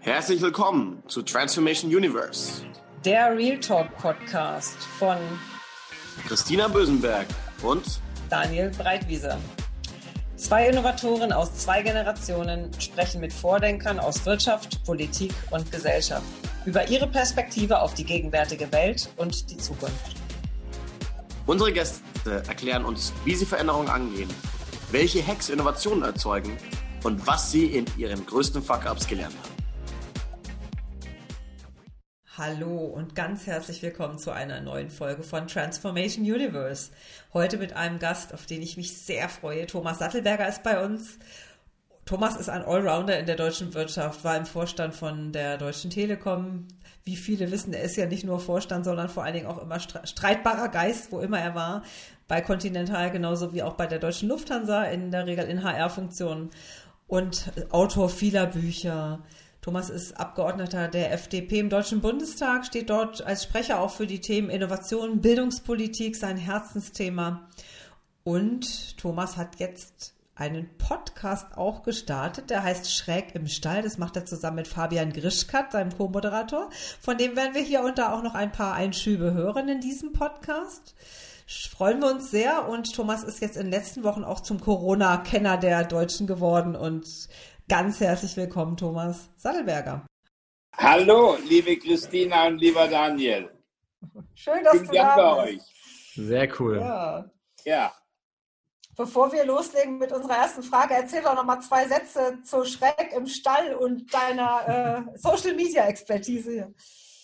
Herzlich willkommen zu Transformation Universe. Der Real Talk Podcast von Christina Bösenberg und Daniel Breitwieser. Zwei Innovatoren aus zwei Generationen sprechen mit Vordenkern aus Wirtschaft, Politik und Gesellschaft über ihre Perspektive auf die gegenwärtige Welt und die Zukunft. Unsere Gäste erklären uns, wie sie Veränderungen angehen, welche Hacks Innovationen erzeugen und was sie in ihren größten Fuck-Ups gelernt haben. Hallo und ganz herzlich willkommen zu einer neuen Folge von Transformation Universe. Heute mit einem Gast, auf den ich mich sehr freue. Thomas Sattelberger ist bei uns. Thomas ist ein Allrounder in der deutschen Wirtschaft, war im Vorstand von der Deutschen Telekom. Wie viele wissen, er ist ja nicht nur Vorstand, sondern vor allen Dingen auch immer streitbarer Geist, wo immer er war. Bei Continental genauso wie auch bei der Deutschen Lufthansa, in der Regel in HR-Funktionen. Und Autor vieler Bücher, Thomas ist Abgeordneter der FDP im Deutschen Bundestag, steht dort als Sprecher auch für die Themen Innovation, Bildungspolitik, sein Herzensthema. Und Thomas hat jetzt einen Podcast auch gestartet, der heißt Schräg im Stall. Das macht er zusammen mit Fabian Grischkat, seinem Co-Moderator. Von dem werden wir hier und da auch noch ein paar Einschübe hören in diesem Podcast. Freuen wir uns sehr und Thomas ist jetzt in den letzten Wochen auch zum Corona-Kenner der Deutschen geworden und Ganz herzlich willkommen, Thomas Sattelberger. Hallo, liebe Christina und lieber Daniel. Schön, dass Vielen du da bist. euch. Sehr cool. Ja. ja. Bevor wir loslegen mit unserer ersten Frage, erzähl doch noch mal zwei Sätze zu Schreck im Stall und deiner äh, Social Media Expertise.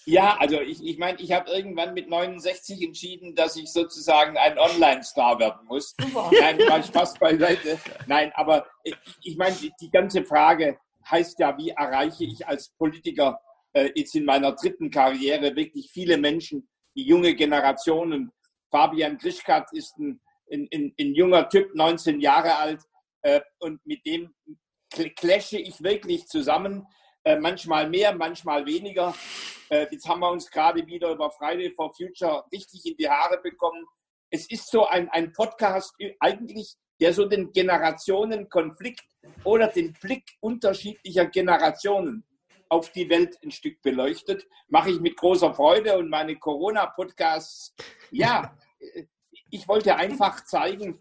Ja, also ich, ich meine, ich habe irgendwann mit 69 entschieden, dass ich sozusagen ein Online-Star werden muss. Super. Nein, mal Spaß beiseite. Nein, aber ich, ich meine, die, die, ganze Frage heißt ja, wie erreiche ich als Politiker äh, jetzt in meiner dritten Karriere wirklich viele Menschen, die junge Generationen. Fabian Grischkat ist ein, ein, ein, junger Typ, 19 Jahre alt, äh, und mit dem clashe ich wirklich zusammen äh, manchmal mehr, manchmal weniger. Äh, jetzt haben wir uns gerade wieder über Friday for Future richtig in die Haare bekommen. Es ist so ein, ein Podcast eigentlich, der so den Generationenkonflikt oder den Blick unterschiedlicher Generationen auf die Welt ein Stück beleuchtet. Mache ich mit großer Freude und meine Corona-Podcasts, ja, ich wollte einfach zeigen,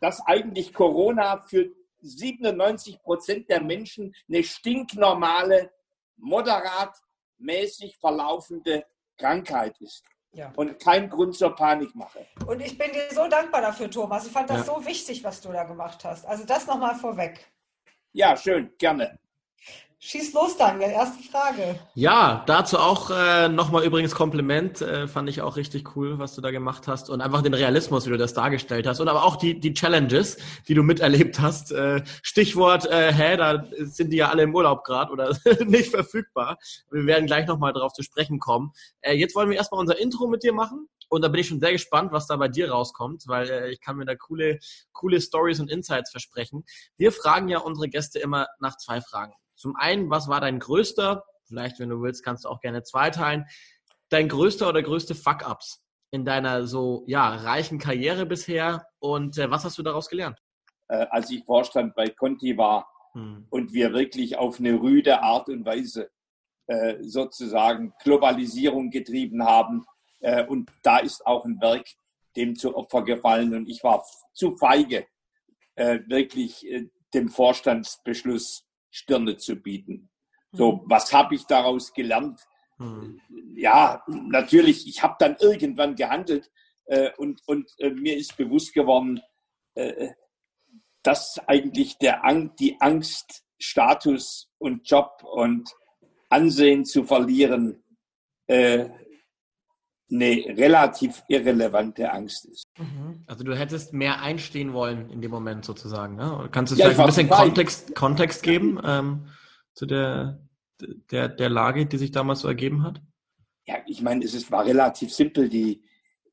dass eigentlich Corona für 97 Prozent der Menschen eine stinknormale, moderat mäßig verlaufende Krankheit ist. Ja. Und kein Grund zur Panikmache. Und ich bin dir so dankbar dafür, Thomas. Ich fand das ja. so wichtig, was du da gemacht hast. Also das nochmal vorweg. Ja, schön, gerne. Schieß los, Daniel. Erste Frage. Ja, dazu auch äh, nochmal übrigens Kompliment. Äh, fand ich auch richtig cool, was du da gemacht hast. Und einfach den Realismus, wie du das dargestellt hast. Und aber auch die, die Challenges, die du miterlebt hast. Äh, Stichwort, äh, hä, da sind die ja alle im Urlaub gerade oder nicht verfügbar. Wir werden gleich nochmal drauf zu sprechen kommen. Äh, jetzt wollen wir erstmal unser Intro mit dir machen. Und da bin ich schon sehr gespannt, was da bei dir rauskommt, weil äh, ich kann mir da coole, coole Stories und Insights versprechen. Wir fragen ja unsere Gäste immer nach zwei Fragen. Zum einen, was war dein größter, vielleicht wenn du willst, kannst du auch gerne zweiteilen, dein größter oder größte Fuck-Ups in deiner so ja reichen Karriere bisher und äh, was hast du daraus gelernt? Äh, als ich Vorstand bei Conti war hm. und wir wirklich auf eine rüde Art und Weise äh, sozusagen Globalisierung getrieben haben äh, und da ist auch ein Werk dem zu Opfer gefallen und ich war zu feige, äh, wirklich äh, dem Vorstandsbeschluss Stirne zu bieten. So, hm. was habe ich daraus gelernt? Hm. Ja, natürlich, ich habe dann irgendwann gehandelt äh, und, und äh, mir ist bewusst geworden, äh, dass eigentlich der Ang die Angst, Status und Job und Ansehen zu verlieren, äh, eine relativ irrelevante Angst ist. Mhm. Also du hättest mehr einstehen wollen in dem Moment sozusagen. Ne? Kannst du ja, vielleicht ein bisschen Kontext, Kontext geben ähm, zu der, der, der Lage, die sich damals so ergeben hat? Ja, ich meine, es ist, war relativ simpel. Die,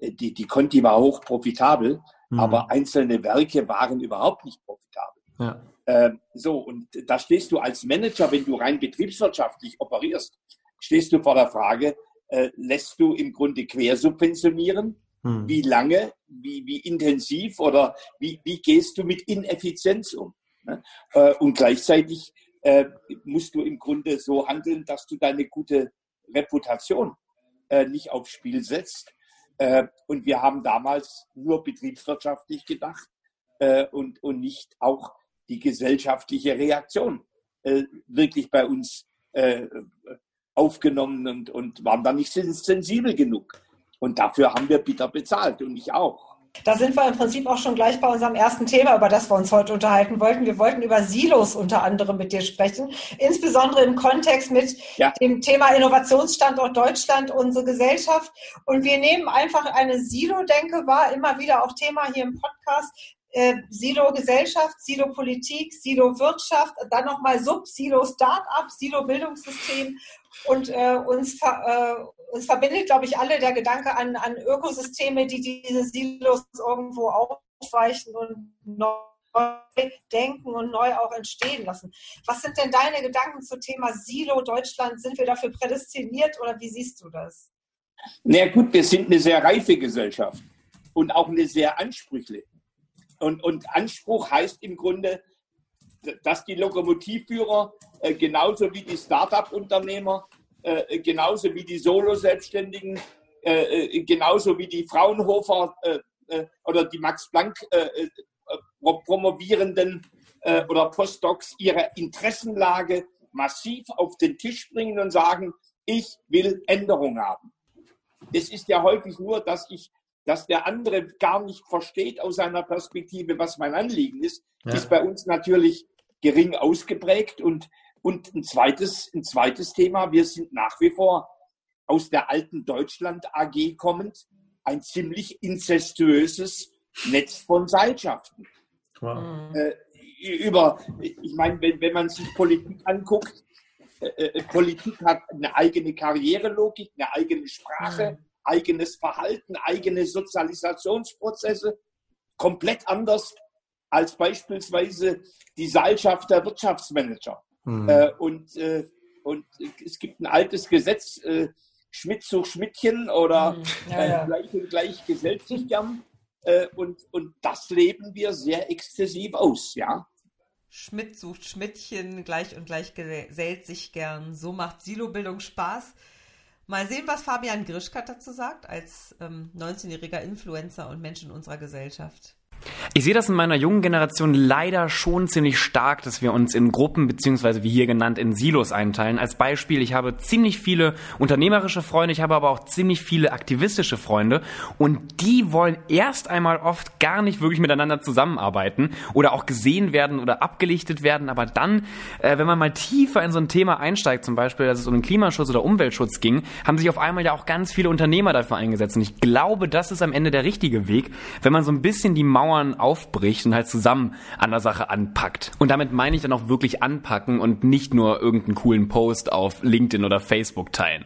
die, die Conti war hoch profitabel, mhm. aber einzelne Werke waren überhaupt nicht profitabel. Ja. Ähm, so, und da stehst du als Manager, wenn du rein betriebswirtschaftlich operierst, stehst du vor der Frage, äh, lässt du im Grunde quersubventionieren Hm. Wie lange, wie, wie intensiv oder wie, wie gehst du mit Ineffizienz um? Ne? Äh, und gleichzeitig äh, musst du im Grunde so handeln, dass du deine gute Reputation äh, nicht aufs Spiel setzt. und wir haben damals nur betriebswirtschaftlich gedacht und, und nicht auch die gesellschaftliche Reaktion wirklich bei uns aufgenommen und, und waren da nicht sensibel genug. Und dafür haben wir bitter bezahlt und ich auch. Da sind wir im Prinzip auch schon gleich bei unserem ersten Thema, über das wir uns heute unterhalten wollten. Wir wollten über Silos unter anderem mit dir sprechen, insbesondere im Kontext mit ja. dem Thema Innovationsstandort Deutschland, unsere Gesellschaft. Und wir nehmen einfach eine Silo-Denke wahr, immer wieder auch Thema hier im Podcast. Äh, Silo-Gesellschaft, Silo-Politik, Silo-Wirtschaft, dann nochmal Sub-Silo-Start-up, Silo-Bildungssystem und äh, uns, äh, uns verbindet, glaube ich, alle der Gedanke an, an Ökosysteme, die diese Silos irgendwo aufweichen und neu denken und neu auch entstehen lassen. Was sind denn deine Gedanken zum Thema Silo Deutschland? Sind wir dafür prädestiniert oder wie siehst du das? Na gut, wir sind eine sehr reife Gesellschaft und auch eine sehr ansprüchliche. Und, und Anspruch heißt im Grunde, dass die Lokomotivführer äh, genauso wie die Start-up-Unternehmer, äh, genauso wie die Solo-Selbstständigen, äh, genauso wie die Fraunhofer oder die Max-Planck Promovierenden oder Postdocs ihre Interessenlage massiv auf den Tisch bringen und sagen, ich will Änderung haben. Es ist ja häufig nur, dass ich dass der andere gar nicht versteht aus seiner Perspektive, was mein Anliegen ist, ja. ist bei uns natürlich gering ausgeprägt. Und, und ein, zweites, ein zweites Thema, wir sind nach wie vor aus der alten Deutschland AG kommend ein ziemlich inzestuöses Netz von Seilschaften. Wow. Mhm. Äh, über, ich meine, wenn, wenn man sich Politik anguckt, äh, äh Politik hat eine eigene Karrierelogik, eine eigene Sprache, mhm eigenes Verhalten, eigene Sozialisationsprozesse, komplett anders als beispielsweise die Seilschaft der Wirtschaftsmanager. Mhm. Äh, und, äh, und es gibt ein altes Gesetz, äh, Schmidt sucht Schmidtchen oder mhm. ja, ja. gleich und gleich gesellt sich gern. Äh, und, und das leben wir sehr exzessiv aus, ja. Schmidt sucht Schmidtchen, gleich und gleich gesellt sich gern. So macht Silobildung Spaß. Mal sehen, was Fabian Grischkat dazu sagt, als ähm, 19-jähriger Influencer und Mensch in unserer Gesellschaft. Ich sehe das in meiner jungen Generation leider schon ziemlich stark, dass wir uns in Gruppen beziehungsweise wie hier genannt in Silos einteilen. Als Beispiel, ich habe ziemlich viele unternehmerische Freunde, ich habe aber auch ziemlich viele aktivistische Freunde und die wollen erst einmal oft gar nicht wirklich miteinander zusammenarbeiten oder auch gesehen werden oder abgelichtet werden. Aber dann, äh, wenn man mal tiefer in so ein Thema einsteigt, zum Beispiel, dass es um den Klimaschutz oder Umweltschutz ging, haben sich auf einmal ja auch ganz viele Unternehmer dafür eingesetzt. Und ich glaube, das ist am Ende der richtige Weg, wenn man so ein bisschen die Mauer Mauern aufbricht und halt zusammen an der Sache anpackt. Und damit meine ich dann auch wirklich anpacken und nicht nur irgendeinen coolen Post auf LinkedIn oder Facebook teilen.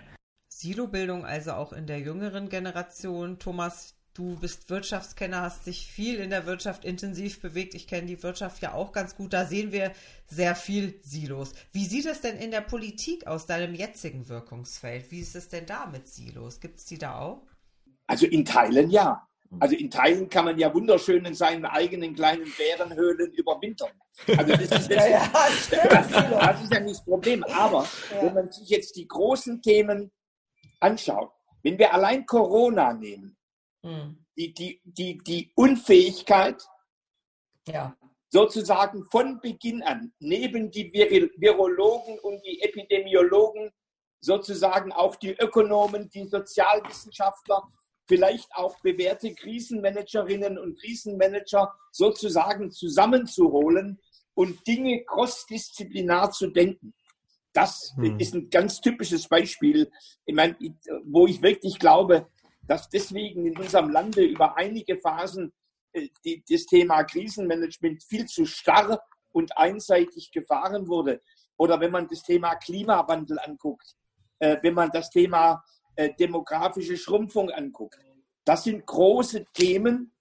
Silobildung also auch in der jüngeren Generation. Thomas, du bist Wirtschaftskenner, hast dich viel in der Wirtschaft intensiv bewegt. Ich kenne die Wirtschaft ja auch ganz gut. Da sehen wir sehr viel Silos. Wie sieht es denn in der Politik aus deinem jetzigen Wirkungsfeld? Wie ist es denn da mit Silos? Gibt es die da auch? Also in Teilen ja. Also in Teilen kann man ja wunderschön in seinen eigenen kleinen Bärenhöhlen überwintern. Also das ist, ja, das, ist ja nicht das Problem. Aber ja. wenn man sich jetzt die großen Themen anschaut, wenn wir allein Corona nehmen, hm. die, die, die, die Unfähigkeit, ja. sozusagen von Beginn an, neben die Vir Virologen und die Epidemiologen, sozusagen auch die Ökonomen, die Sozialwissenschaftler vielleicht auch bewährte Krisenmanagerinnen und Krisenmanager sozusagen zusammenzuholen und Dinge crossdisziplinar zu denken. Das hm. ist ein ganz typisches Beispiel, ich meine, wo ich wirklich glaube, dass deswegen in unserem Lande über einige Phasen äh, die, das Thema Krisenmanagement viel zu starr und einseitig gefahren wurde. Oder wenn man das Thema Klimawandel anguckt, äh, wenn man das Thema äh, demografische Schrumpfung anguckt. Das sind große Themen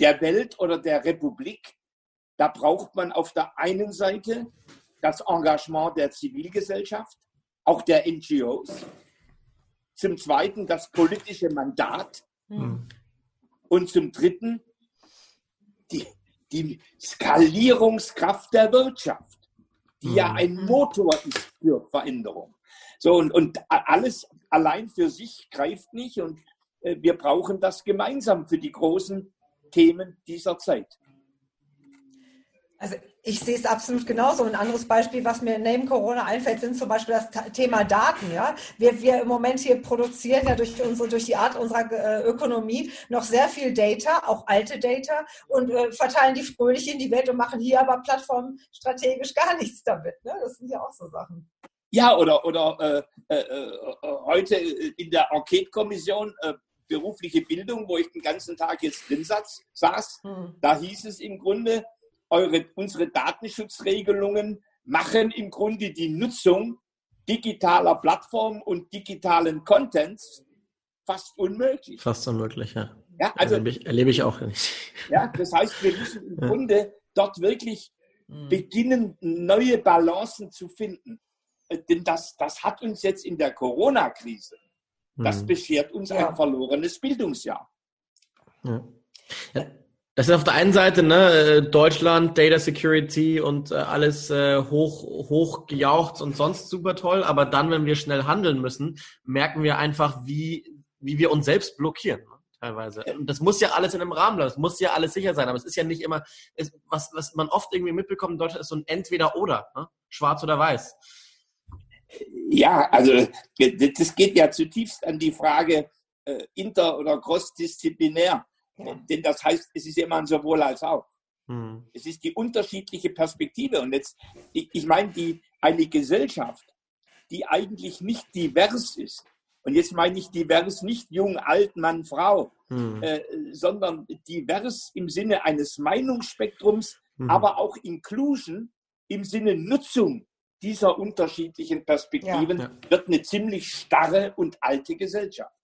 der Welt oder der Republik. Da braucht man auf der einen Seite das Engagement der Zivilgesellschaft, auch der NGOs. Zum Zweiten das politische Mandat Mhm. Und zum Dritten die, die Skalierungskraft der Wirtschaft, die mhm. ja ein Motor ist für Veränderung. So, und, und alles allein für sich greift nicht und äh, wir brauchen das gemeinsam für die großen Themen dieser Zeit. Also ich sehe es absolut genauso. Ein anderes Beispiel, was mir neben Corona einfällt, sind zum Beispiel das Thema Daten. Ja? Wir, wir im Moment hier produzieren ja durch, unsere, durch die Art unserer äh, Ökonomie noch sehr viel Data, auch alte Data, und äh, verteilen die fröhlich in die Welt und machen hier aber Plattformen strategisch gar nichts damit. Ne? Das sind ja auch so Sachen. Ja, oder, oder äh, äh, äh heute in der Enquete-Kommission äh, berufliche Bildung, wo ich den ganzen Tag jetzt drin saß, hm. da hieß es im Grunde, eure, unsere Datenschutzregelungen machen im Grunde die Nutzung digitaler Plattformen und digitalen Contents fast unmöglich. Fast unmöglich, ja. ja also, erlebe, ich, erlebe ich auch nicht. Ja, das heißt, wir müssen im ja. Grunde dort wirklich mhm. beginnen, neue Balancen zu finden. Äh, denn das, das hat uns jetzt in der Corona-Krise, das mhm. beschert uns ja. ein verlorenes Bildungsjahr. Ja. Ja, das ist auf der einen Seite ne, äh, Deutschland, Data Security und äh, alles äh, hoch, hoch gejaucht und sonst super toll. Aber dann, wenn wir schnell handeln müssen, merken wir einfach, wie, wie wir uns selbst blockieren. Ne, teilweise. Und das muss ja alles in einem Rahmen bleiben. Das muss ja alles sicher sein. Aber es ist ja nicht immer, es, was, was man oft irgendwie mitbekommt in Deutschland ist so ein Entweder-Oder. Ne? Schwarz oder weiß. Ja, also das geht ja zutiefst an die Frage äh, inter- oder crossdisziplinär denn das heißt, es ist immer ein sowohl als auch. Mhm. Es ist die unterschiedliche Perspektive. Und jetzt, ich, ich meine, die, eine Gesellschaft, die eigentlich nicht divers ist, und jetzt meine ich divers nicht jung, alt, Mann, Frau, mhm. äh, sondern divers im Sinne eines Meinungsspektrums, mhm. aber auch Inclusion im Sinne Nutzung dieser unterschiedlichen Perspektiven, ja. wird eine ziemlich starre und alte Gesellschaft.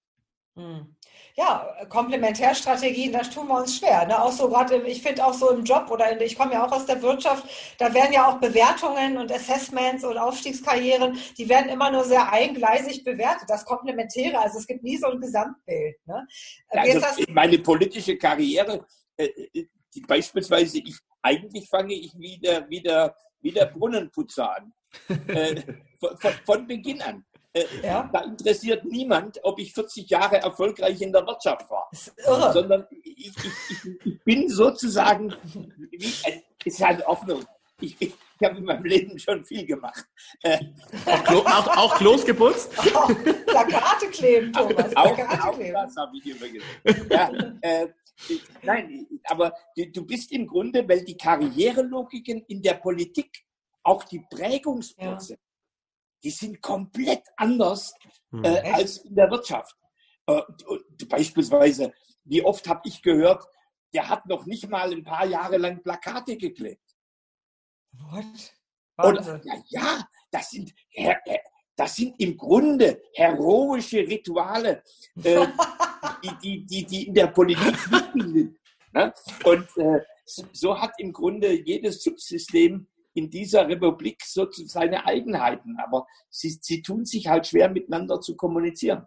Hm. Ja, Komplementärstrategien, das tun wir uns schwer. Ne? Auch so gerade, ich finde auch so im Job oder in, ich komme ja auch aus der Wirtschaft, da werden ja auch Bewertungen und Assessments und Aufstiegskarrieren, die werden immer nur sehr eingleisig bewertet. Das Komplementäre, also es gibt nie so ein Gesamtbild. Ne? Also meine politische Karriere, äh, äh, die, beispielsweise, ich, eigentlich fange ich wieder, wieder, wieder Brunnenputzer an. äh, von, von Beginn an. Äh, ja? Da interessiert niemand, ob ich 40 Jahre erfolgreich in der Wirtschaft war. Sondern ich, ich, ich, bin sozusagen, wie, ist halt Hoffnung. Ich, ich, ich habe in meinem Leben schon viel gemacht. Äh, auch, Klo, auch, auch Klos geputzt? Auch Plakate kleben, Thomas. Auch, Plakate auch kleben. das habe ich übergesehen. Ja, äh, nein, aber du bist im Grunde, weil die Karrierelogiken in der Politik, auch die Prägungsprozesse, ja die sind komplett anders hm. äh, als in der Wirtschaft. Äh, beispielsweise, wie oft habe ich gehört, der hat noch nicht mal ein paar Jahre lang Plakate geklebt. What? Oder, ja, ja, das sind, das sind im Grunde heroische Rituale, äh, die, die, die, die in der Politik wichtig sind. Ne? Und äh, so hat im Grunde jedes Subsystem in dieser Republik so seine Eigenheiten, aber sie, sie tun sich halt schwer miteinander zu kommunizieren.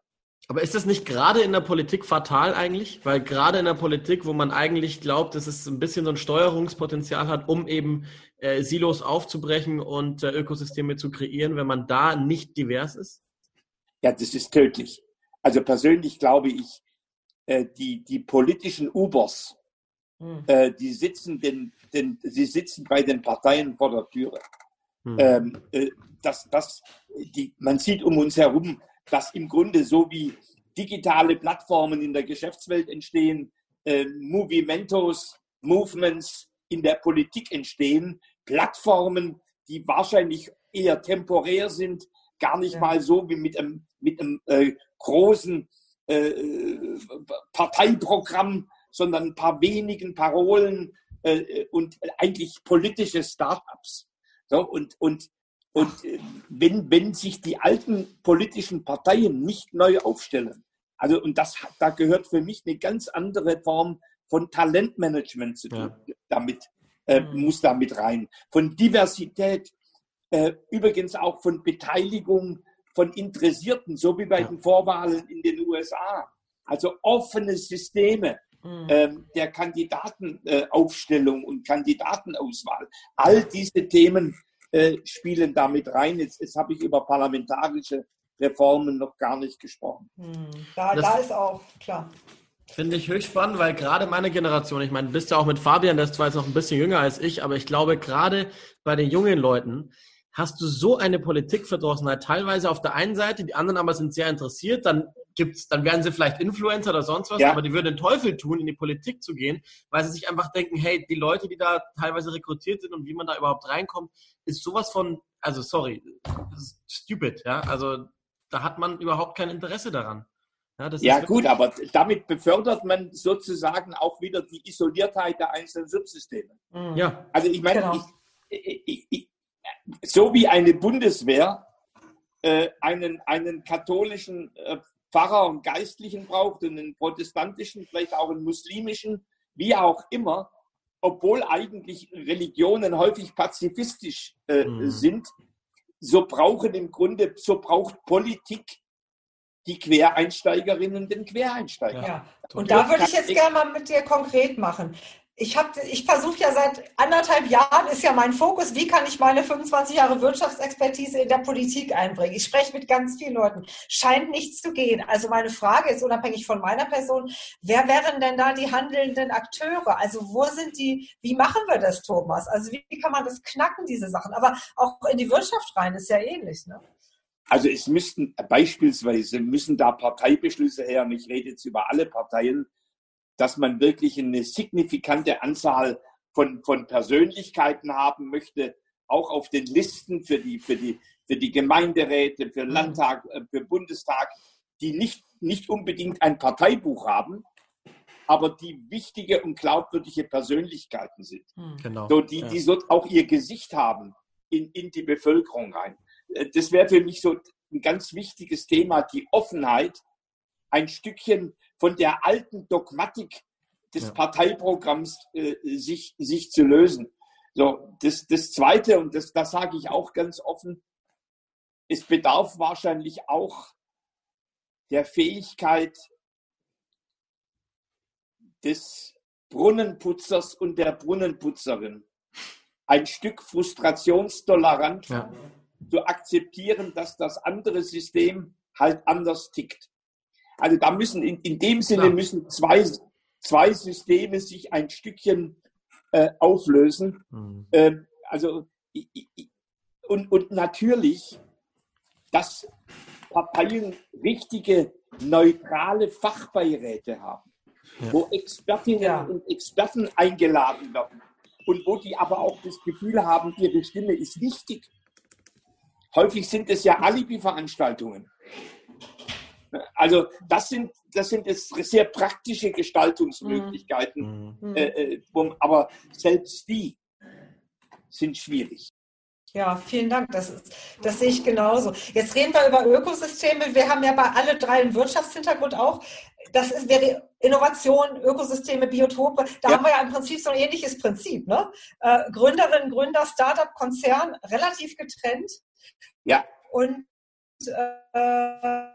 Aber ist das nicht gerade in der Politik fatal eigentlich? Weil gerade in der Politik, wo man eigentlich glaubt, dass es ein bisschen so ein Steuerungspotenzial hat, um eben äh, Silos aufzubrechen und äh, Ökosysteme zu kreieren, wenn man da nicht divers ist? Ja, das ist tödlich. Also persönlich glaube ich, äh, die, die politischen Ubers, hm. äh, die sitzen den denn sie sitzen bei den Parteien vor der Türe. Hm. Ähm, äh, das, das, die, man sieht um uns herum, dass im Grunde so wie digitale Plattformen in der Geschäftswelt entstehen, äh, Movimentos, Movements in der Politik entstehen, Plattformen, die wahrscheinlich eher temporär sind, gar nicht ja. mal so wie mit einem, mit einem äh, großen äh, Parteiprogramm, sondern ein paar wenigen Parolen, äh, und eigentlich politische Start-ups. So, und und, und äh, wenn, wenn sich die alten politischen Parteien nicht neu aufstellen, also und das da gehört für mich eine ganz andere Form von Talentmanagement zu tun, ja. damit äh, mhm. muss damit rein, von Diversität, äh, übrigens auch von Beteiligung von Interessierten, so wie bei ja. den Vorwahlen in den USA. Also offene Systeme mhm. ähm, der Kandidatenaufstellung äh, und Kandidatenauswahl. All diese Themen äh, spielen damit rein. Jetzt, jetzt habe ich über parlamentarische Reformen noch gar nicht gesprochen. Mhm. Da, da ist auch klar. Finde ich höchst spannend, weil gerade meine Generation, ich meine, du bist ja auch mit Fabian, der ist zwar jetzt noch ein bisschen jünger als ich, aber ich glaube, gerade bei den jungen Leuten hast du so eine Politikverdrossenheit. Teilweise auf der einen Seite, die anderen aber sind sehr interessiert, dann gibt's, dann werden sie vielleicht Influencer oder sonst was, ja. aber die würden den Teufel tun, in die Politik zu gehen, weil sie sich einfach denken, hey, die Leute, die da teilweise rekrutiert sind und wie man da überhaupt reinkommt, ist sowas von, also sorry, stupid, ja. Also da hat man überhaupt kein Interesse daran. Ja, ja gut, aber damit befördert man sozusagen auch wieder die Isoliertheit der einzelnen Subsysteme. Mhm. Ja. Also ich meine, genau. ich, ich, ich, so wie eine Bundeswehr äh, einen, einen katholischen äh, Pfarrer und Geistlichen braucht und einen protestantischen, vielleicht auch einen muslimischen, wie auch immer, obwohl eigentlich Religionen häufig pazifistisch äh, mhm. sind, so brauchen im Grunde, so braucht Politik die Quereinsteigerinnen und den Quereinsteiger. Ja. Und da würde ich jetzt gerne mal mit dir konkret machen. Ich, ich versuche ja seit anderthalb Jahren, ist ja mein Fokus, wie kann ich meine 25 Jahre Wirtschaftsexpertise in der Politik einbringen. Ich spreche mit ganz vielen Leuten. Scheint nichts zu gehen. Also meine Frage ist unabhängig von meiner Person, wer wären denn da die handelnden Akteure? Also wo sind die, wie machen wir das, Thomas? Also wie kann man das knacken, diese Sachen? Aber auch in die Wirtschaft rein ist ja ähnlich. Ne? Also es müssten beispielsweise müssen da Parteibeschlüsse her, und ich rede jetzt über alle Parteien, dass man wirklich eine signifikante Anzahl von, von Persönlichkeiten haben möchte, auch auf den Listen für die, für die, für die Gemeinderäte, für mhm. Landtag, äh, für Bundestag, die nicht, nicht unbedingt ein Parteibuch haben, aber die wichtige und glaubwürdige Persönlichkeiten sind. Mhm. Genau. So, die, die so auch ihr Gesicht haben in, in die Bevölkerung rein. Äh, das wäre für mich so ein ganz wichtiges Thema, die Offenheit, ein Stückchen von der alten Dogmatik des ja. Parteiprogramms äh, sich, sich zu lösen. So, das, das Zweite, und das, das sage ich auch ganz offen, es bedarf wahrscheinlich auch der Fähigkeit des Brunnenputzers und der Brunnenputzerin, ein Stück frustrationstolerant ja zu akzeptieren, dass das andere System halt anders tickt. Also da müssen in, in dem Sinne müssen zwei, zwei Systeme sich ein Stückchen äh, auflösen. Mhm. Ähm, also und, und natürlich, dass Parteien richtige neutrale Fachbeiräte haben, ja. wo Expertinnen ja. und Experten eingeladen werden und wo die aber auch das Gefühl haben, ihre Stimme ist wichtig Häufig sind es ja Alibi-Veranstaltungen. Also das sind, das sind jetzt sehr praktische Gestaltungsmöglichkeiten, mhm. äh, äh aber selbst die sind schwierig. Ja, vielen Dank. Das, ist, das sehe ich genauso. Jetzt reden wir über Ökosysteme. Wir haben ja bei alle drei einen Wirtschaftshintergrund auch. Das ist, wäre Innovation, Ökosysteme, Biotope. Da ja. haben wir ja im Prinzip so ein ähnliches Prinzip. Ne? Äh, Gründerinnen, Gründer, Startup, Konzern, relativ getrennt. Ja. Und äh,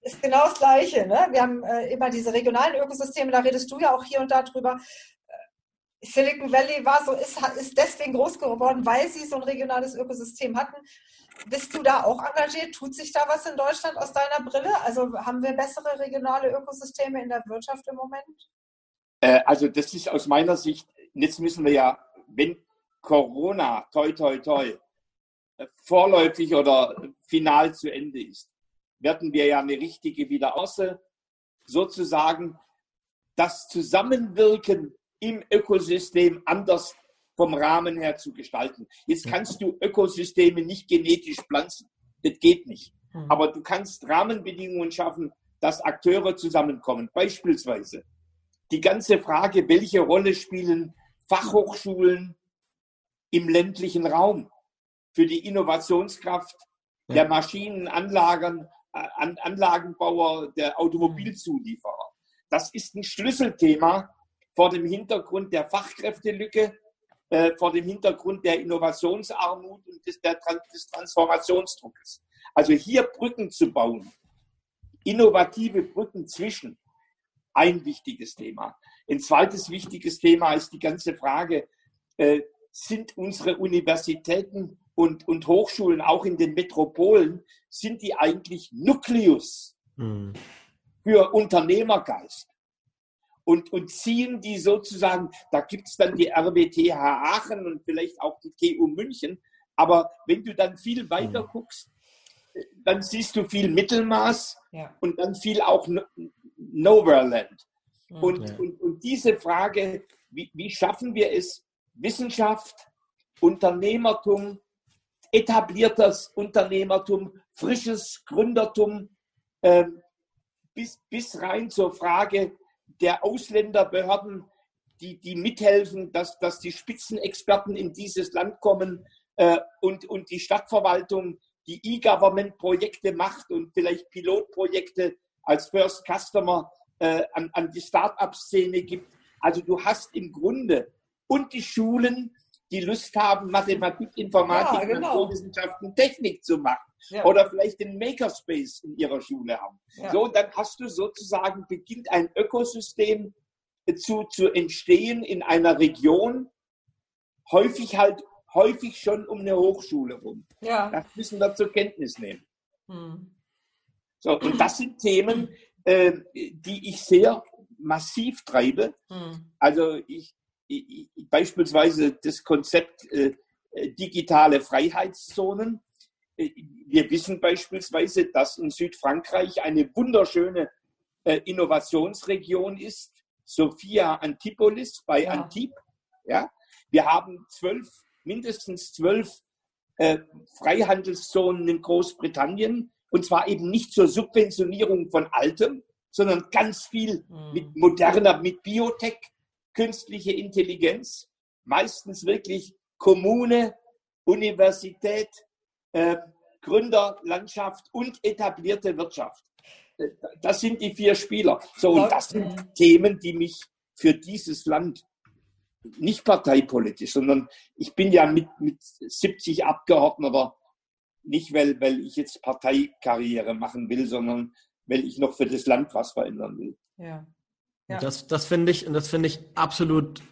ist genau das Gleiche. Ne? Wir haben äh, immer diese regionalen Ökosysteme, da redest du ja auch hier und da drüber. Äh, Silicon Valley war so, ist, ist deswegen groß geworden, weil sie so ein regionales Ökosystem hatten. Bist du da auch engagiert? Tut sich da was in Deutschland aus deiner Brille? Also haben wir bessere regionale Ökosysteme in der Wirtschaft im Moment? Äh, also das ist aus meiner Sicht, jetzt müssen wir ja, wenn Corona, toi, toi, toi, vorläufig oder final zu Ende ist, werden wir ja eine richtige Wiederauße sozusagen das Zusammenwirken im Ökosystem anders vom Rahmen her zu gestalten. Jetzt kannst du Ökosysteme nicht genetisch pflanzen. Das geht nicht. Hm. Aber du kannst Rahmenbedingungen schaffen, dass Akteure zusammenkommen. Beispielsweise die ganze Frage, welche Rolle spielen Fachhochschulen im ländlichen Raum? für die Innovationskraft der Maschinenanlagen, äh, Anlagenbauer, der Automobilzulieferer. Das ist ein Schlüsselthema vor dem Hintergrund der Fachkräftelücke, äh, vor dem Hintergrund der Innovationsarmut und des, der, des Transformationsdruckes. Also hier Brücken zu bauen, innovative Brücken zwischen ein wichtiges Thema. Ein zweites wichtiges Thema ist die ganze Frage, äh, sind unsere Universitäten und, und Hochschulen auch in den Metropolen, sind die eigentlich Nukleus mhm. für Unternehmergeist? Und, und ziehen die sozusagen, da gibt es dann die RWTH Aachen und vielleicht auch die TU München, aber wenn du dann viel weiter mhm. guckst, dann siehst du viel Mittelmaß ja. und dann viel auch Nowhereland. Mhm. Und, ja. und, und diese Frage, wie, wie schaffen wir es, Wissenschaft, Unternehmertum, etabliertes Unternehmertum, frisches Gründertum, äh, bis, bis rein zur Frage der Ausländerbehörden, die, die mithelfen, dass, dass die Spitzenexperten in dieses Land kommen äh, und, und die Stadtverwaltung, die E-Government-Projekte macht und vielleicht Pilotprojekte als First Customer äh, an, an die Start-up-Szene gibt. Also du hast im Grunde und die Schulen, die Lust haben, Mathematik, Informatik, ja, genau. Naturwissenschaften, Technik zu machen. Ja. Oder vielleicht den Makerspace in ihrer Schule haben. Ja. So, dann hast du sozusagen, beginnt ein Ökosystem zu, zu entstehen in einer Region, häufig halt, häufig schon um eine Hochschule rum. Ja. Das müssen wir zur Kenntnis nehmen. Hm. So, und das sind Themen, äh, die ich sehr massiv treibe. Hm. Also ich, ich, beispielsweise das Konzept äh, digitale Freiheitszonen. Äh, wir wissen beispielsweise, dass in Südfrankreich eine wunderschöne äh, Innovationsregion ist, Sophia Antipolis bei ja. Antibes. Ja? Wir haben zwölf, mindestens zwölf äh, Freihandelszonen in Großbritannien und zwar eben nicht zur Subventionierung von Altem, sondern ganz viel mhm. mit moderner, mit Biotech, künstliche Intelligenz, meistens wirklich Kommune, Universität, äh, Gründerlandschaft und etablierte Wirtschaft. Äh, das sind die vier Spieler. So, und das sind. Themen, die mich für dieses Land nicht parteipolitisch, sondern ich bin ja mit, mit 70 Abgeordneter nicht, weil, weil ich jetzt Parteikarriere machen will, sondern weil ich noch für das Land was verändern will. Ja. Ja. Das, das finde ich, das finde ich absolut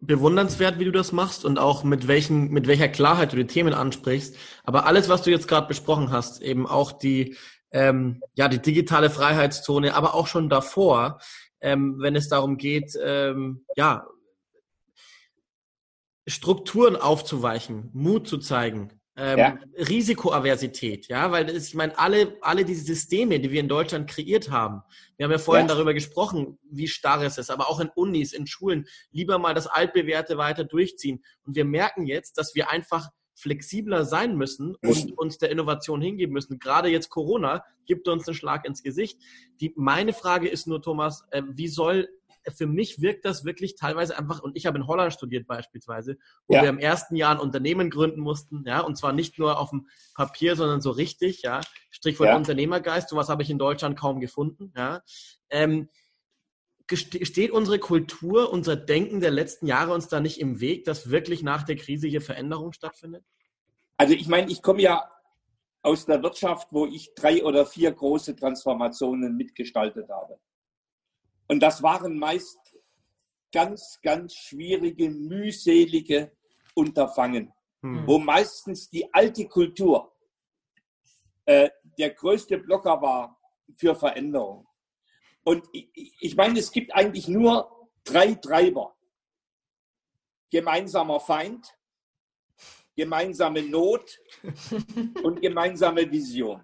bewundernswert, wie du das machst und auch mit welchen, mit welcher Klarheit du die Themen ansprichst. Aber alles, was du jetzt gerade besprochen hast, eben auch die, ähm, ja, die digitale Freiheitszone, aber auch schon davor, ähm, wenn es darum geht, ähm, ja, Strukturen aufzuweichen, Mut zu zeigen, ähm, ja. Risikoaversität, ja, weil das, ich meine, alle, alle diese Systeme, die wir in Deutschland kreiert haben, wir haben ja vorhin ja. darüber gesprochen, wie starr es ist, aber auch in Unis, in Schulen, lieber mal das Altbewährte weiter durchziehen. Und wir merken jetzt, dass wir einfach flexibler sein müssen und uns der Innovation hingeben müssen. Gerade jetzt Corona gibt uns einen Schlag ins Gesicht. Die, meine Frage ist nur, Thomas, äh, wie soll für mich wirkt das wirklich teilweise einfach, und ich habe in Holland studiert beispielsweise, wo ja. wir im ersten Jahr ein Unternehmen gründen mussten, ja, und zwar nicht nur auf dem Papier, sondern so richtig, ja. Strichwort ja. Unternehmergeist, sowas habe ich in Deutschland kaum gefunden, ja. Ähm, steht unsere Kultur, unser Denken der letzten Jahre uns da nicht im Weg, dass wirklich nach der Krise hier Veränderung stattfindet? Also ich meine, ich komme ja aus der Wirtschaft, wo ich drei oder vier große Transformationen mitgestaltet habe. Und das waren meist ganz, ganz schwierige, mühselige Unterfangen, hm. wo meistens die alte Kultur äh, der größte Blocker war für Veränderung. Und ich, ich meine, es gibt eigentlich nur drei Treiber. Gemeinsamer Feind, gemeinsame Not und gemeinsame Vision.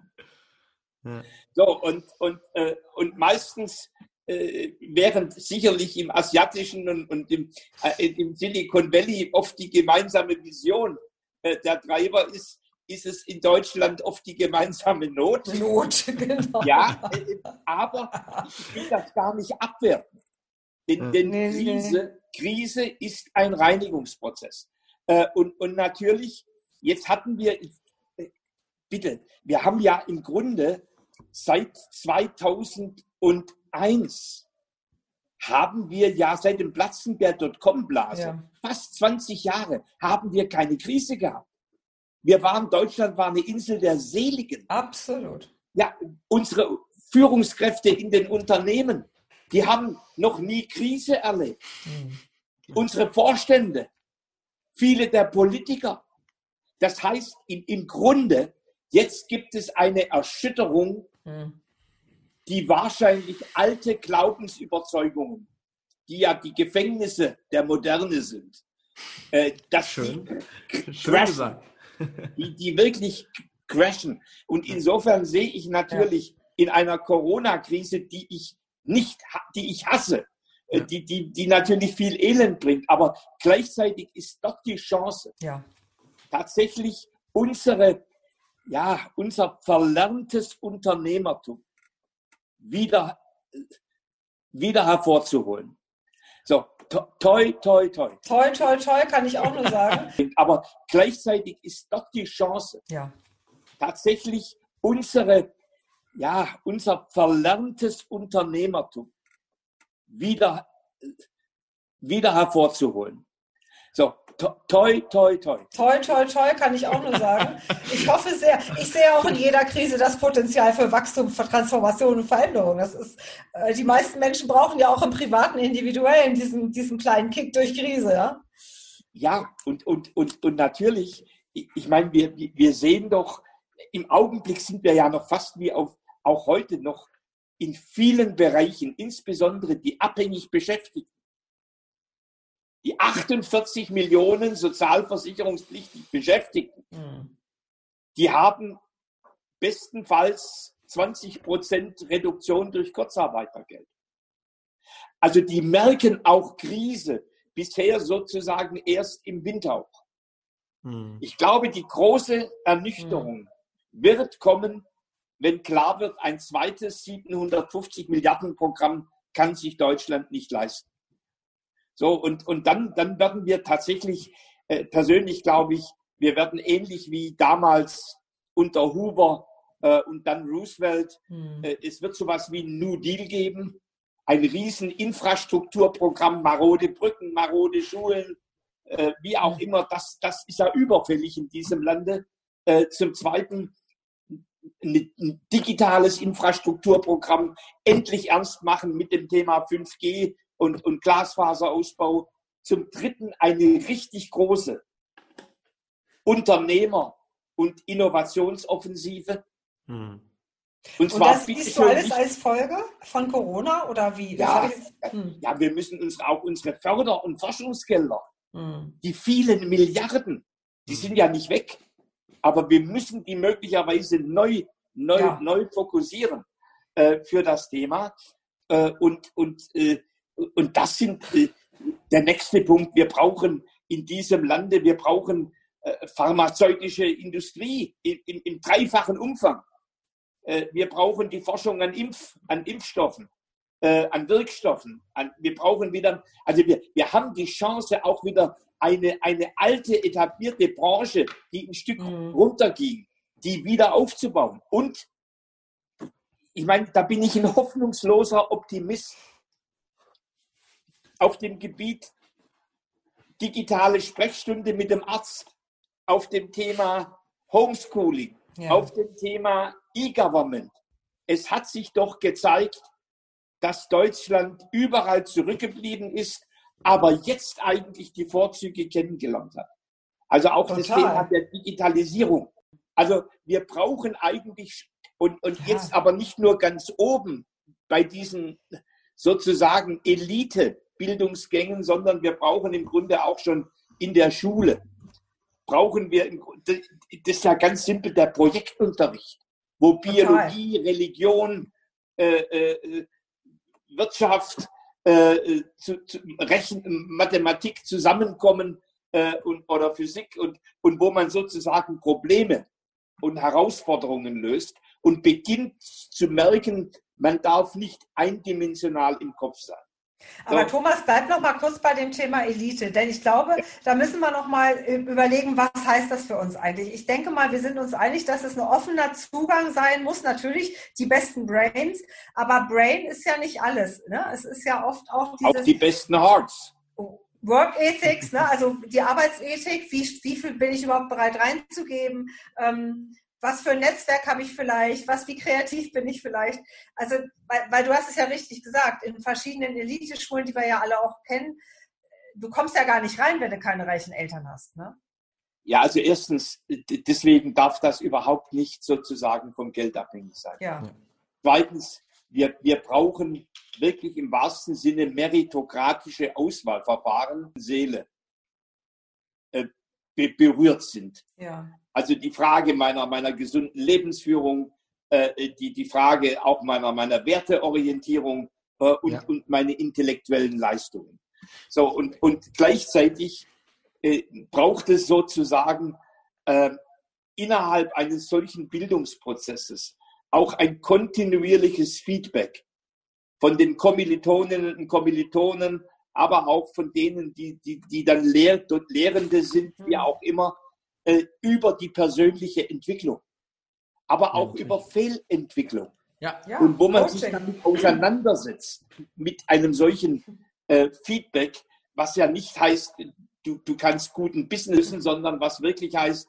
Ja. So, und, und, äh, und meistens äh, während sicherlich im asiatischen und, und im, äh, im, Silicon Valley oft die gemeinsame Vision äh, der Treiber ist, ist es in Deutschland oft die gemeinsame Not. Not, genau. Ja, äh, aber ich will das gar nicht abwerten. Denn, denn nee, Krise, nee. Krise ist ein Reinigungsprozess. Äh, und, und natürlich, jetzt hatten wir, äh, bitte, wir haben ja im Grunde seit 2000 und eins haben wir ja seit dem Platzen der Dotcom-Blase, ja. fast 20 Jahre, haben wir keine Krise gehabt. Wir waren, Deutschland war eine Insel der Seligen. Absolut. Ja, unsere Führungskräfte in den Unternehmen Die haben noch nie Krise erlebt. Mhm. Unsere Vorstände, viele der Politiker. Das heißt, im, im Grunde, jetzt gibt es eine Erschütterung, mhm. Die wahrscheinlich alte Glaubensüberzeugungen, die ja die Gefängnisse der Moderne sind, äh, dass Schön. Die, Schön die, die wirklich crashen. Und insofern sehe ich natürlich ja. in einer Corona-Krise, die ich nicht, die ich hasse, äh, ja. die, die, die natürlich viel Elend bringt, aber gleichzeitig ist dort die Chance, ja. tatsächlich unsere, ja, unser verlerntes Unternehmertum wieder, wieder hervorzuholen. So, toi, toi, toi. Toi, toi, toi, kann ich auch nur sagen. Aber gleichzeitig ist dort die Chance, ja. tatsächlich unsere, ja, unser verlerntes Unternehmertum wieder, wieder hervorzuholen. So, toi, toi, toi. Toi, toi, toi, kann ich auch nur sagen. Ich hoffe sehr, ich sehe auch in jeder Krise das Potenzial für Wachstum, für Transformation und Veränderung. Das ist, äh, die meisten Menschen brauchen ja auch im privaten, individuellen diesen, diesen kleinen Kick durch Krise, ja? Ja, und, und, und, und natürlich, ich meine, wir, wir sehen doch, im Augenblick sind wir ja noch fast wie auf, auch heute noch in vielen Bereichen, insbesondere die abhängig Beschäftigten, die 48 Millionen sozialversicherungspflichtig Beschäftigten, mhm. die haben bestenfalls 20 Prozent Reduktion durch Kurzarbeitergeld. Also die merken auch Krise bisher sozusagen erst im Winter. Mhm. Ich glaube, die große Ernüchterung mhm. wird kommen, wenn klar wird, ein zweites 750 Milliarden Programm kann sich Deutschland nicht leisten. So, und, und dann, dann werden wir tatsächlich, äh, persönlich glaube ich, wir werden ähnlich wie damals unter Hoover äh, und dann Roosevelt, hm. äh, es wird sowas wie ein New Deal geben, ein riesen Infrastrukturprogramm, marode Brücken, marode Schulen, äh, wie auch hm. immer, das, das ist ja überfällig in diesem Lande. Äh, zum Zweiten ein digitales Infrastrukturprogramm endlich ernst machen mit dem Thema 5G und, und Glasfaserausbau. Zum Dritten eine richtig große Unternehmer- und Innovationsoffensive. Hm. Und, zwar und das siehst du alles als Folge von Corona oder wie? Ja, hm. ja wir müssen uns auch unsere Förder- und Forschungsgelder, hm. die vielen Milliarden, die hm. sind ja nicht weg aber wir müssen die möglicherweise neu, neu, ja. neu fokussieren äh, für das Thema. Äh, und, und, äh, und das sind äh, der nächste Punkt. Wir brauchen in diesem Lande, wir brauchen äh, pharmazeutische Industrie im, im, im dreifachen Umfang. Äh, wir brauchen die Forschung an, Impf, an Impfstoffen. an Wirkstoffen. An, wir brauchen wieder, also wir, wir haben die Chance auch wieder eine, eine alte, etablierte Branche, die ein Stück mhm. runterging, die wieder aufzubauen. Und ich meine, da bin ich ein hoffnungsloser Optimist. Auf dem Gebiet digitale Sprechstunde mit dem Arzt, auf dem Thema Homeschooling, ja. auf dem Thema E-Government. Es hat sich doch gezeigt, dass Deutschland überall zurückgeblieben ist aber jetzt eigentlich die Vorzüge kennengelernt hat. Also auch Total. das Thema der Digitalisierung. Also wir brauchen eigentlich, und, und ja. jetzt aber nicht nur ganz oben bei diesen sozusagen Elite-Bildungsgängen, sondern wir brauchen im Grunde auch schon in der Schule, brauchen wir, im, das ist ja ganz simpel der Projektunterricht, wo Biologie, Total. Religion, äh, äh, Wirtschaft, äh, zu, zu Rechen, Mathematik zusammenkommen äh, und, oder Physik und, und wo man sozusagen Probleme und Herausforderungen löst und beginnt zu merken, man darf nicht eindimensional im Kopf sein. Aber so. Thomas, bleib noch mal kurz bei dem Thema Elite, denn ich glaube, da müssen wir noch mal äh, überlegen, was heißt das für uns eigentlich? Ich denke mal, wir sind uns einig, dass es ein offener Zugang sein muss. Natürlich die besten Brains, aber Brain ist ja nicht alles. Ne? Es ist ja oft auch dieses, auch die besten Hearts. Work Ethics, ne? also die Arbeitsethik, wie, wie viel bin ich überhaupt bereit reinzugeben? Ähm, was für ein Netzwerk habe ich vielleicht, was, wie kreativ bin ich vielleicht. Also, weil, weil du hast es ja richtig gesagt, in verschiedenen Elite-Schulen, die wir ja alle auch kennen, du kommst ja gar nicht rein, wenn du keine reichen Eltern hast. Ne? Ja, also erstens, deswegen darf das überhaupt nicht sozusagen vom Geld abhängig sein. Ja. Zweitens, wir, wir brauchen wirklich im wahrsten Sinne meritokratische Auswahlverfahren, Seele be berührt sind. Ja. Also die Frage meiner, meiner gesunden Lebensführung, äh, die, die Frage auch meiner, meiner Werteorientierung äh, und, ja. und meine intellektuellen Leistungen. So, und, und gleichzeitig äh, braucht es sozusagen äh, innerhalb eines solchen Bildungsprozesses auch ein kontinuierliches Feedback von den Kommilitoninnen und Kommilitonen, aber auch von denen, die, die, die dann Lehr Lehrende sind, wie mhm. auch immer, äh, über die persönliche Entwicklung, aber auch okay. über Fehlentwicklung. Ja. Ja, und wo man Coaching. sich damit auseinandersetzt, mit einem solchen äh, Feedback, was ja nicht heißt, du, du kannst guten Businessen, sondern was wirklich heißt,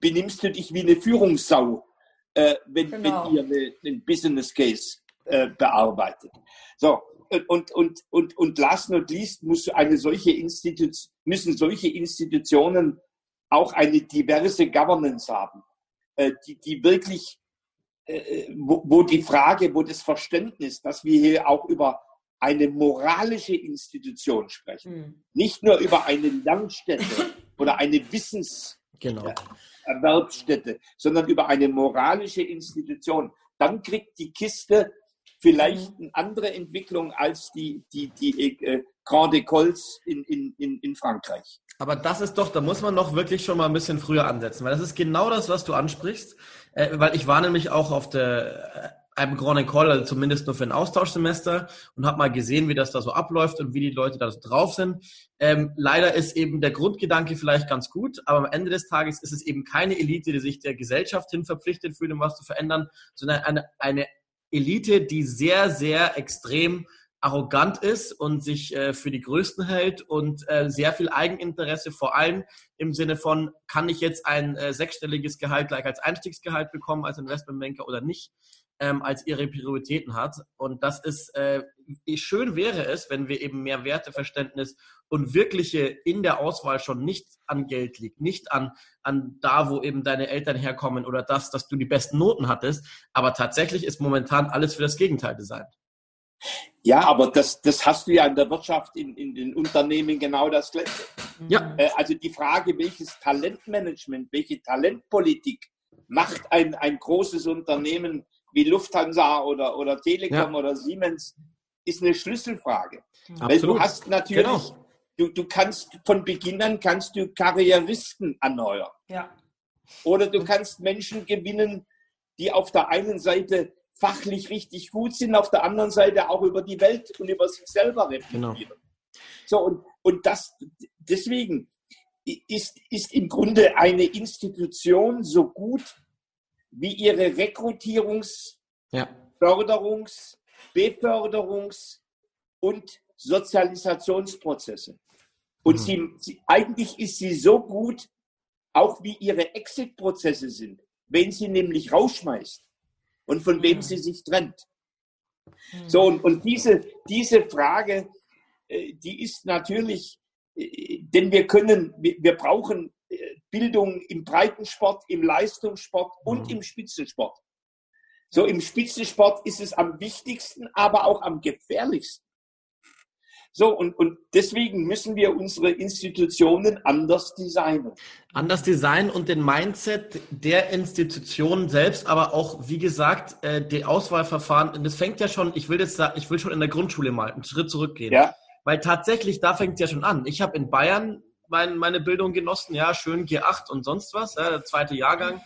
benimmst du dich wie eine Führungssau, äh, wenn, genau. wenn ihr eine, einen Business Case äh, bearbeitet. So, und, und, und, und last not least muss eine solche Institution, müssen solche Institutionen auch eine diverse Governance haben, äh, die, die wirklich, äh, wo, wo die Frage, wo das Verständnis, dass wir hier auch über eine moralische Institution sprechen, mhm. nicht nur über eine Lernstätte oder eine Wissenserwerbsstätte, genau. sondern über eine moralische Institution. Dann kriegt die Kiste vielleicht mhm. eine andere Entwicklung als die, die, die äh, Grand Écoles in, in, in, in Frankreich. Aber das ist doch, da muss man doch wirklich schon mal ein bisschen früher ansetzen, weil das ist genau das, was du ansprichst. Äh, weil ich war nämlich auch auf der äh, einem Grand École, also zumindest nur für ein Austauschsemester und habe mal gesehen, wie das da so abläuft und wie die Leute da so drauf sind. Ähm, leider ist eben der Grundgedanke vielleicht ganz gut, aber am Ende des Tages ist es eben keine Elite, die sich der Gesellschaft hin verpflichtet fühlt, um was zu verändern, sondern eine, eine Elite, die sehr, sehr extrem arrogant ist und sich äh, für die Größten hält und äh, sehr viel Eigeninteresse, vor allem im Sinne von, kann ich jetzt ein äh, sechsstelliges Gehalt gleich als Einstiegsgehalt bekommen als Investmentbanker oder nicht, ähm, als ihre Prioritäten hat. Und das ist, äh, schön wäre es, wenn wir eben mehr Werteverständnis und wirkliche in der Auswahl schon nicht an Geld liegt, nicht an, an da, wo eben deine Eltern herkommen oder das, dass du die besten Noten hattest. Aber tatsächlich ist momentan alles für das Gegenteil designt. Ja, aber das, das hast du ja in der Wirtschaft, in, in den Unternehmen genau das Gleiche. Ja. Äh, also die Frage, welches Talentmanagement, welche Talentpolitik macht ein, ein großes Unternehmen wie Lufthansa oder, oder Telekom ja. oder Siemens, ist eine Schlüsselfrage. Absolut. Weil du hast natürlich, genau. du, du kannst von Beginn an kannst du Karrieristen anheuern. Ja. Oder du kannst Menschen gewinnen, die auf der einen Seite fachlich richtig gut sind, auf der anderen Seite auch über die Welt und über sich selber reflektieren. Genau. So, und, und das, deswegen ist, ist im Grunde eine Institution so gut wie ihre Rekrutierungs-, ja. Förderungs-, Beförderungs- und Sozialisationsprozesse. Und mhm. sie, sie, eigentlich ist sie so gut, auch wie ihre Exit-Prozesse sind, wenn sie nämlich rausschmeißt und von wem sie sich trennt. So, und, und diese, diese Frage, äh, die ist natürlich, äh, denn wir können, wir brauchen Bildung im Breitensport, im Leistungssport und mhm. im Spitzensport. So im Spitzensport ist es am wichtigsten, aber auch am gefährlichsten. So, und, und deswegen müssen wir unsere Institutionen anders designen. Anders designen und den Mindset der Institutionen selbst, aber auch, wie gesagt, äh, die Auswahlverfahren, das fängt ja schon, ich will jetzt sagen, ich will schon in der Grundschule mal einen Schritt zurückgehen. Ja. Weil tatsächlich, da fängt es ja schon an. Ich habe in Bayern mein, meine Bildung genossen, ja, schön G8 und sonst was, ja, der zweite Jahrgang.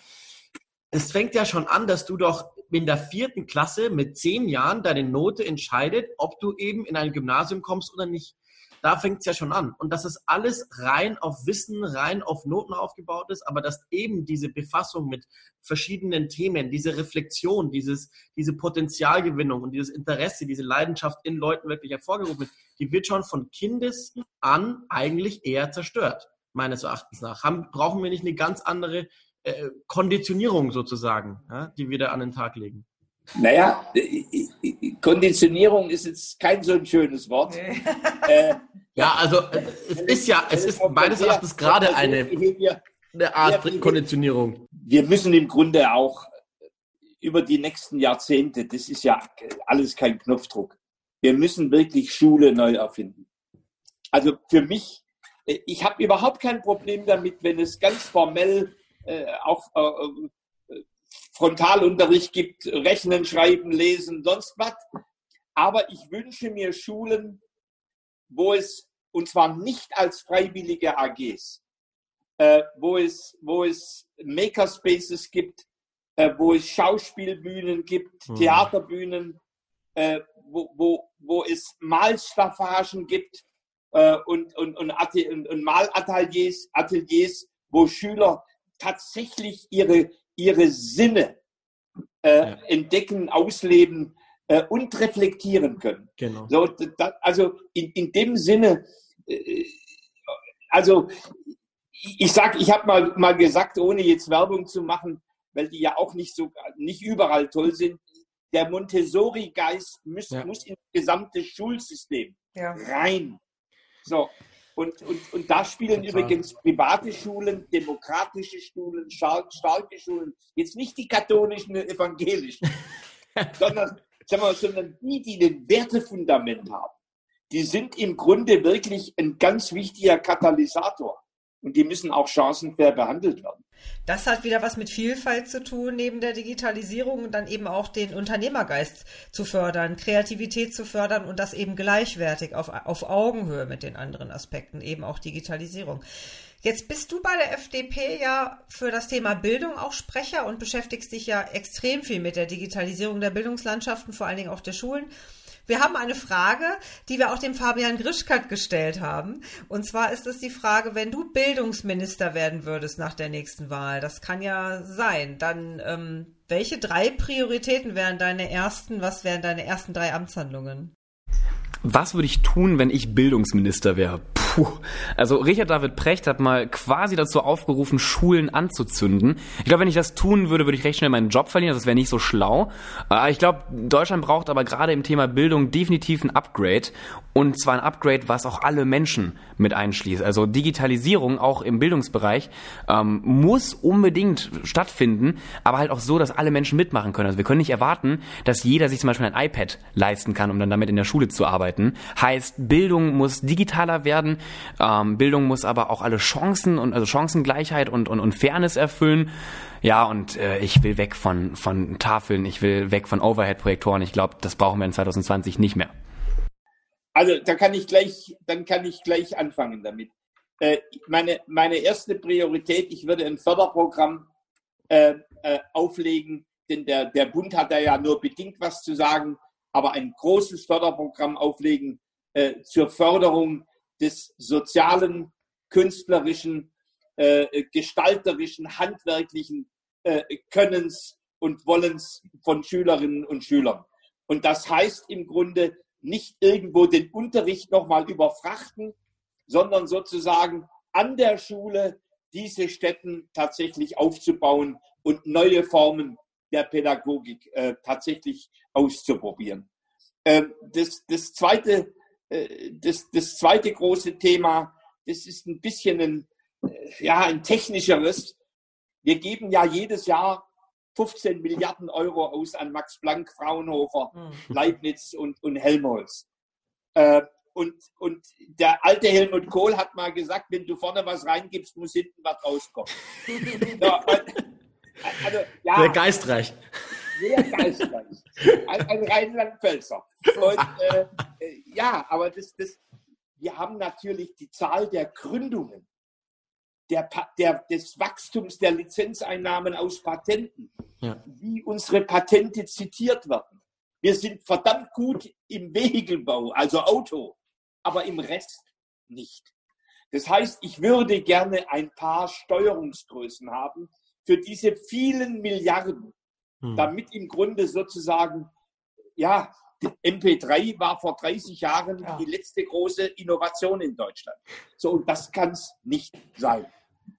Es fängt ja schon an, dass du doch in der vierten Klasse mit zehn Jahren deine Note entscheidet, ob du eben in ein Gymnasium kommst oder nicht. Da fängt es ja schon an. Und dass es alles rein auf Wissen, rein auf Noten aufgebaut ist, aber dass eben diese Befassung mit verschiedenen Themen, diese Reflexion, dieses, diese Potenzialgewinnung und dieses Interesse, diese Leidenschaft in Leuten wirklich hervorgerufen wird, die wird schon von Kindes an eigentlich eher zerstört, meines Erachtens nach. Haben, brauchen wir nicht eine ganz andere äh, Konditionierung sozusagen, ja, die wir da an den Tag legen? Naja, Konditionierung ist jetzt kein so ein schönes Wort. äh, ja, also es ist ja, es ist meines Erachtens gerade eine, eine Art Konditionierung. Wir müssen im Grunde auch über die nächsten Jahrzehnte, das ist ja alles kein Knopfdruck. Wir müssen wirklich Schule neu erfinden. Also für mich, ich habe überhaupt kein Problem damit, wenn es ganz formell äh, auch äh, Frontalunterricht gibt, Rechnen, Schreiben, Lesen, sonst was. Aber ich wünsche mir Schulen, wo es, und zwar nicht als freiwillige AGs, äh, wo, es, wo es Makerspaces gibt, äh, wo es Schauspielbühnen gibt, mhm. Theaterbühnen, äh, wo, wo, wo es Malstaffagen gibt äh, und, und, und, und, und Malateliers, Ateliers, wo Schüler tatsächlich ihre, ihre Sinne äh, ja. entdecken, ausleben äh, und reflektieren können. Genau. So, da, also in, in dem Sinne, äh, also ich sag, ich habe mal, mal gesagt, ohne jetzt Werbung zu machen, weil die ja auch nicht so nicht überall toll sind. Der Montessori-Geist muss, ja. muss ins gesamte Schulsystem ja. rein. So, und, und, und da spielen Total. übrigens private Schulen, demokratische Schulen, starke Schulen, jetzt nicht die katholischen evangelischen, sondern, sagen wir, sondern die, die den Wertefundament haben, die sind im Grunde wirklich ein ganz wichtiger Katalysator. Und die müssen auch chancenfair behandelt werden. Das hat wieder was mit Vielfalt zu tun, neben der Digitalisierung und dann eben auch den Unternehmergeist zu fördern, Kreativität zu fördern und das eben gleichwertig auf, auf Augenhöhe mit den anderen Aspekten, eben auch Digitalisierung. Jetzt bist du bei der FDP ja für das Thema Bildung auch Sprecher und beschäftigst dich ja extrem viel mit der Digitalisierung der Bildungslandschaften, vor allen Dingen auch der Schulen. Wir haben eine Frage, die wir auch dem Fabian Grischkat gestellt haben. Und zwar ist es die Frage, wenn du Bildungsminister werden würdest nach der nächsten Wahl, das kann ja sein, dann ähm, welche drei Prioritäten wären deine ersten, was wären deine ersten drei Amtshandlungen? Was würde ich tun, wenn ich Bildungsminister wäre? Puh. Also Richard David Precht hat mal quasi dazu aufgerufen, Schulen anzuzünden. Ich glaube, wenn ich das tun würde, würde ich recht schnell meinen Job verlieren. Das wäre nicht so schlau. Äh, ich glaube, Deutschland braucht aber gerade im Thema Bildung definitiv ein Upgrade. Und zwar ein Upgrade, was auch alle Menschen mit einschließt. Also Digitalisierung auch im Bildungsbereich ähm, muss unbedingt stattfinden, aber halt auch so, dass alle Menschen mitmachen können. Also wir können nicht erwarten, dass jeder sich zum Beispiel ein iPad leisten kann, um dann damit in der Schule zu arbeiten. Heißt, Bildung muss digitaler werden. Ähm, Bildung muss aber auch alle Chancen und also Chancengleichheit und, und, und Fairness erfüllen. Ja, und äh, ich will weg von, von Tafeln, ich will weg von Overhead-Projektoren. Ich glaube, das brauchen wir in 2020 nicht mehr. Also da kann ich gleich, dann kann ich gleich anfangen damit. Äh, meine, meine erste Priorität, ich würde ein Förderprogramm äh, äh, auflegen, denn der, der Bund hat da ja nur bedingt was zu sagen, aber ein großes Förderprogramm auflegen äh, zur Förderung des sozialen, künstlerischen, äh, gestalterischen, handwerklichen äh, Könnens und Wollens von Schülerinnen und Schülern. Und das heißt im Grunde, nicht irgendwo den Unterricht nochmal überfrachten, sondern sozusagen an der Schule diese Stätten tatsächlich aufzubauen und neue Formen der Pädagogik äh, tatsächlich auszuprobieren. Äh, das, das, zweite, das, das zweite große Thema, das ist ein bisschen ein, äh, ja, ein technischeres. Wir geben ja jedes Jahr 15 Milliarden Euro aus an Max Planck, Fraunhofer, mhm. Leibniz und, und Helmholtz. Äh, und, und der alte Helmut Kohl hat mal gesagt, wenn du vorne was reingibst, muss hinten was rauskommen. so, also, ja, sehr geistreich. Sehr geistreich. Ein, ein Rheinland-Pfälzer. Und äh, ja, aber das, das, wir haben natürlich die Zahl der Gründungen der, der, des Wachstums der Lizenzeinnahmen aus Patenten, ja. wie unsere Patente zitiert werden. Wir sind verdammt gut im Vehikelbau, also Auto, aber im Rest nicht. Das heißt, ich würde gerne ein paar Steuerungsgrößen haben für diese vielen Milliarden, hm. damit im Grunde sozusagen, ja, MP3 war vor 30 Jahren ja. die letzte große Innovation in Deutschland. So, und das kann es nicht sein.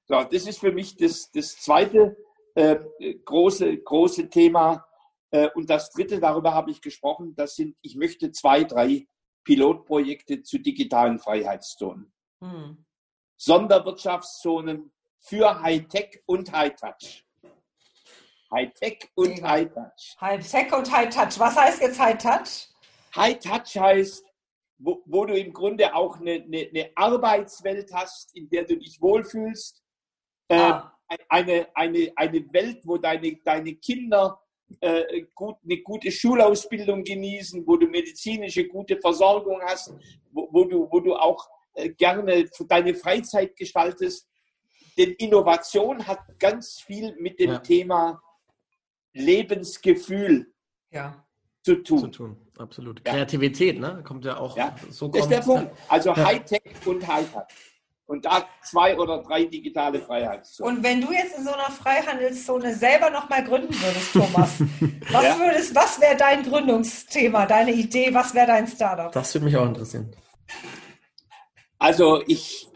So, das ist für mich das, das zweite äh, große, große Thema. Äh, und das dritte, darüber habe ich gesprochen, das sind, ich möchte zwei, drei Pilotprojekte zu digitalen Freiheitszonen. Hm. Sonderwirtschaftszonen für Hightech und Hightouch. Hightech und Hightouch. Hightech und Hightouch. Was heißt jetzt Hightouch? Hightouch heißt, wo, wo, du im Grunde auch eine, eine, eine, Arbeitswelt hast, in der du dich wohlfühlst. Äh, ah. eine, eine, eine Welt, wo deine, deine Kinder äh, gut, eine gute Schulausbildung genießen, wo du medizinische gute Versorgung hast, wo, wo du, wo du auch äh, gerne deine Freizeit gestaltest. Denn Innovation hat ganz viel mit dem ja. Thema Lebensgefühl ja. zu tun. Zu tun. Absolut. Ja. Kreativität, ne? Kommt ja auch ja. so. Das ist der Punkt. Also Hightech und Hightech. Und da zwei oder drei digitale Freiheitszonen. Und wenn du jetzt in so einer Freihandelszone selber nochmal gründen würdest, Thomas, was, ja. was wäre dein Gründungsthema, deine Idee, was wäre dein Startup? Das würde mich auch interessieren. Also ich,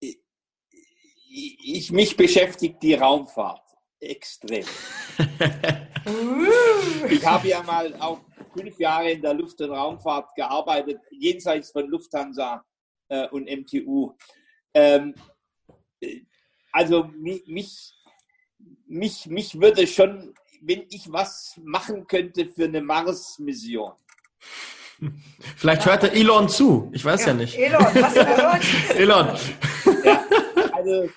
ich, ich mich beschäftigt die Raumfahrt extrem. ich habe ja mal auch fünf Jahre in der Luft- und Raumfahrt gearbeitet, jenseits von Lufthansa äh, und MTU. Ähm, also mich, mich, mich, mich würde schon, wenn ich was machen könnte für eine Mars-Mission. Vielleicht hört der Elon zu. Ich weiß ja, ja nicht. Elon, hast du gehört? Elon. Ja, also äh,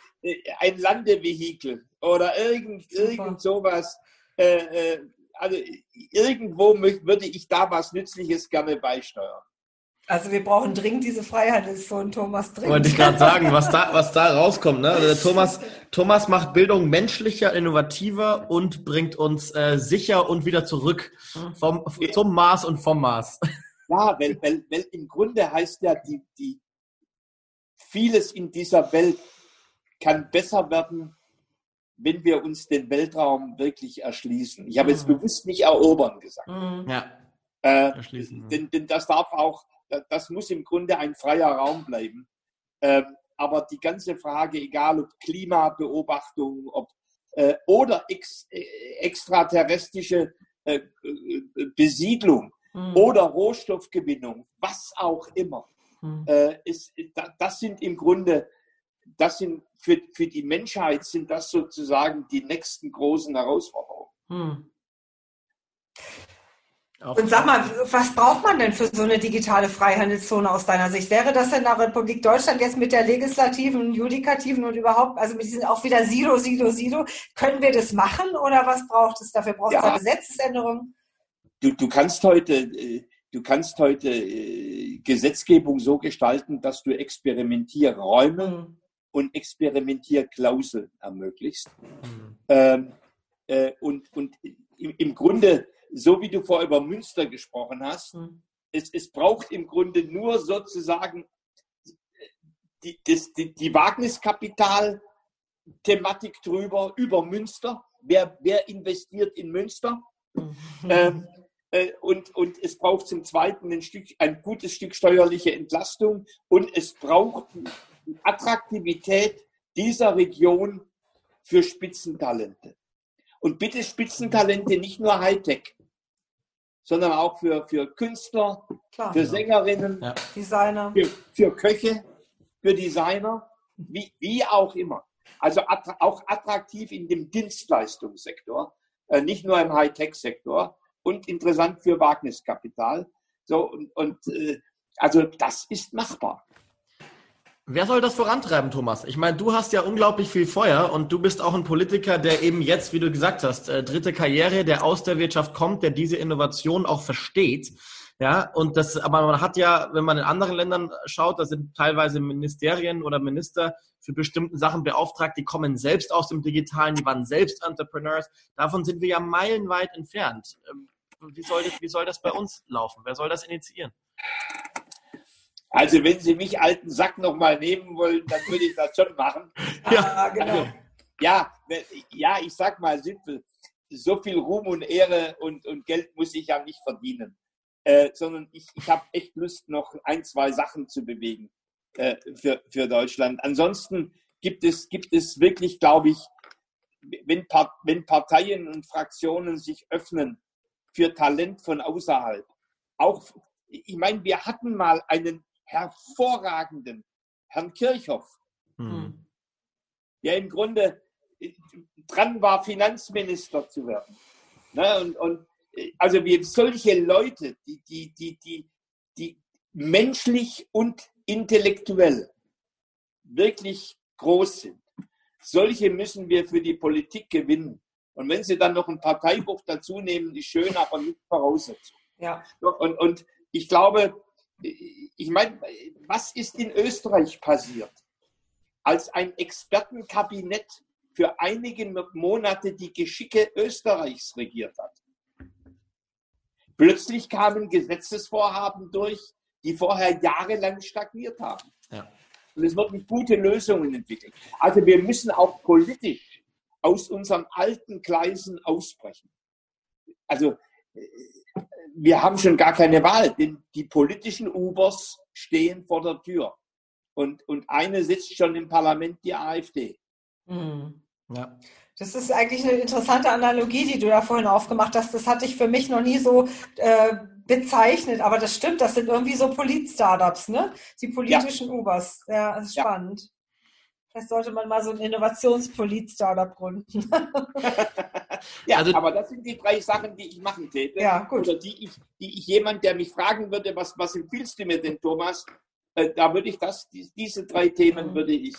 ein Landevehikel oder irgend, irgend sowas. Äh, äh, also irgendwo würde ich da was Nützliches gerne beisteuern. Also wir brauchen dringend diese Freihandelszonen, Thomas. Dringend. Wollte ich gerade sagen, was da, was da rauskommt. Ne? Also Thomas, Thomas macht Bildung menschlicher, innovativer und bringt uns äh, sicher und wieder zurück vom, zum Mars und vom Mars. Ja, weil, weil, weil im Grunde heißt ja, die, die vieles in dieser Welt kann besser werden, wenn wir uns den Weltraum wirklich erschließen. Ich habe jetzt mhm. bewusst nicht erobern gesagt. Mhm. Ja. Äh, erschließen. Denn, denn das darf auch das muss im Grunde ein freier Raum bleiben. Ähm, aber die ganze Frage, egal ob Klimabeobachtung ob, äh, oder ex, äh, extraterrestrische äh, äh, Besiedlung mhm. oder Rohstoffgewinnung, was auch immer, mhm. ist, das sind im Grunde, das sind für, für die Menschheit sind das sozusagen die nächsten großen Herausforderungen. Mhm. Und sag mal, was braucht man denn für so eine digitale Freihandelszone aus deiner Sicht? Wäre das in der Republik Deutschland jetzt mit der legislativen, judikativen und überhaupt, also mit diesen auch wieder Silo, Silo, Silo, können wir das machen oder was braucht es dafür? Braucht es ja. Gesetzesänderungen? Du, du kannst heute, äh, du kannst heute äh, Gesetzgebung so gestalten, dass du Experimentierräume mhm. Und Experimentierklauseln ermöglicht. Mhm. Ähm, äh, und, und im, im Grunde so wie du vorher über Münster gesprochen hast, mhm. es, es braucht im Grunde nur sozusagen die, das, die, die Wagniskapital-Thematik drüber, über Münster. Wer, wer investiert in Münster? Mhm. Ähm, äh, und, und es braucht zum Zweiten ein, Stück, ein gutes Stück steuerliche Entlastung und es braucht Attraktivität dieser Region für Spitzentalente. Und bitte Spitzentalente, nicht nur Hightech sondern auch für, für Künstler, Klar, für Sängerinnen, ja. Designer, für, für Köche, für Designer, wie, wie auch immer. Also attra auch attraktiv in dem Dienstleistungssektor, äh, nicht nur im Hightech-Sektor und interessant für Wagniskapital. So, und, und äh, also das ist machbar. Wer soll das vorantreiben, Thomas? Ich meine, du hast ja unglaublich viel Feuer und du bist auch ein Politiker, der eben jetzt, wie du gesagt hast, äh, dritte Karriere, der aus der Wirtschaft kommt, der diese Innovation auch versteht. Ja, und das, aber man hat ja, wenn man in anderen Ländern schaut, da sind teilweise Ministerien oder Minister für bestimmte Sachen beauftragt, die kommen selbst aus dem Digitalen, die waren selbst Entrepreneurs. Davon sind wir ja meilenweit entfernt. Ähm, wie soll das, wie soll das bei uns laufen? Wer soll das initiieren? Also wenn Sie mich alten Sack nochmal nehmen wollen, dann würde ich das schon machen. Ja, genau. Also, ja, ja, ich sag mal simpel, so viel Ruhm und Ehre und, und Geld muss ich ja nicht verdienen. Äh, sondern ich, ich habe echt Lust, noch ein, zwei Sachen zu bewegen äh, für, für Deutschland. Ansonsten gibt es, gibt es wirklich, glaube ich, wenn, wenn Parteien und Fraktionen sich öffnen für Talent von außerhalb, auch, ich meine, wir hatten mal einen hervorragenden Herrn Kirchhoff, hm. der im Grunde äh, dran war, Finanzminister zu werden. Ne? Und, und also wir solche Leute, die, die, die, die, die menschlich und intellektuell wirklich groß sind, solche müssen wir für die Politik gewinnen. Und wenn Sie dann noch ein Parteibuch dazu nehmen, ist schön, aber nicht Voraussetzung. Ja. Und, und ich glaube, ich meine, was ist in Österreich passiert? Als ein Expertenkabinett für einige Monate die Geschicke Österreichs regiert hat. Plötzlich kamen Gesetzesvorhaben durch, die vorher jahrelang stagniert haben. Ja. Und es wurden gute Lösungen entwickelt. Also wir müssen auch politisch aus unseren alten Gleisen ausbrechen. Also wir haben schon gar keine Wahl, denn die politischen Ubers stehen vor der Tür. Und, und eine sitzt schon im Parlament, die AfD. Mhm. Ja. Das ist eigentlich eine interessante Analogie, die du da vorhin aufgemacht hast. Das hatte ich für mich noch nie so äh, bezeichnet, aber das stimmt. Das sind irgendwie so Polit-Startups, ne? Die politischen ja. Ubers. Ja, das ist ja. spannend. Vielleicht sollte man mal so ein Innovationspolit-Startup gründen. ja, also, aber das sind die drei Sachen, die ich machen täte. Ja, gut. Oder die ich, die ich jemand, der mich fragen würde, was, was empfiehlst du mir denn, Thomas? Äh, da würde ich das, die, diese drei Themen mhm. würde ich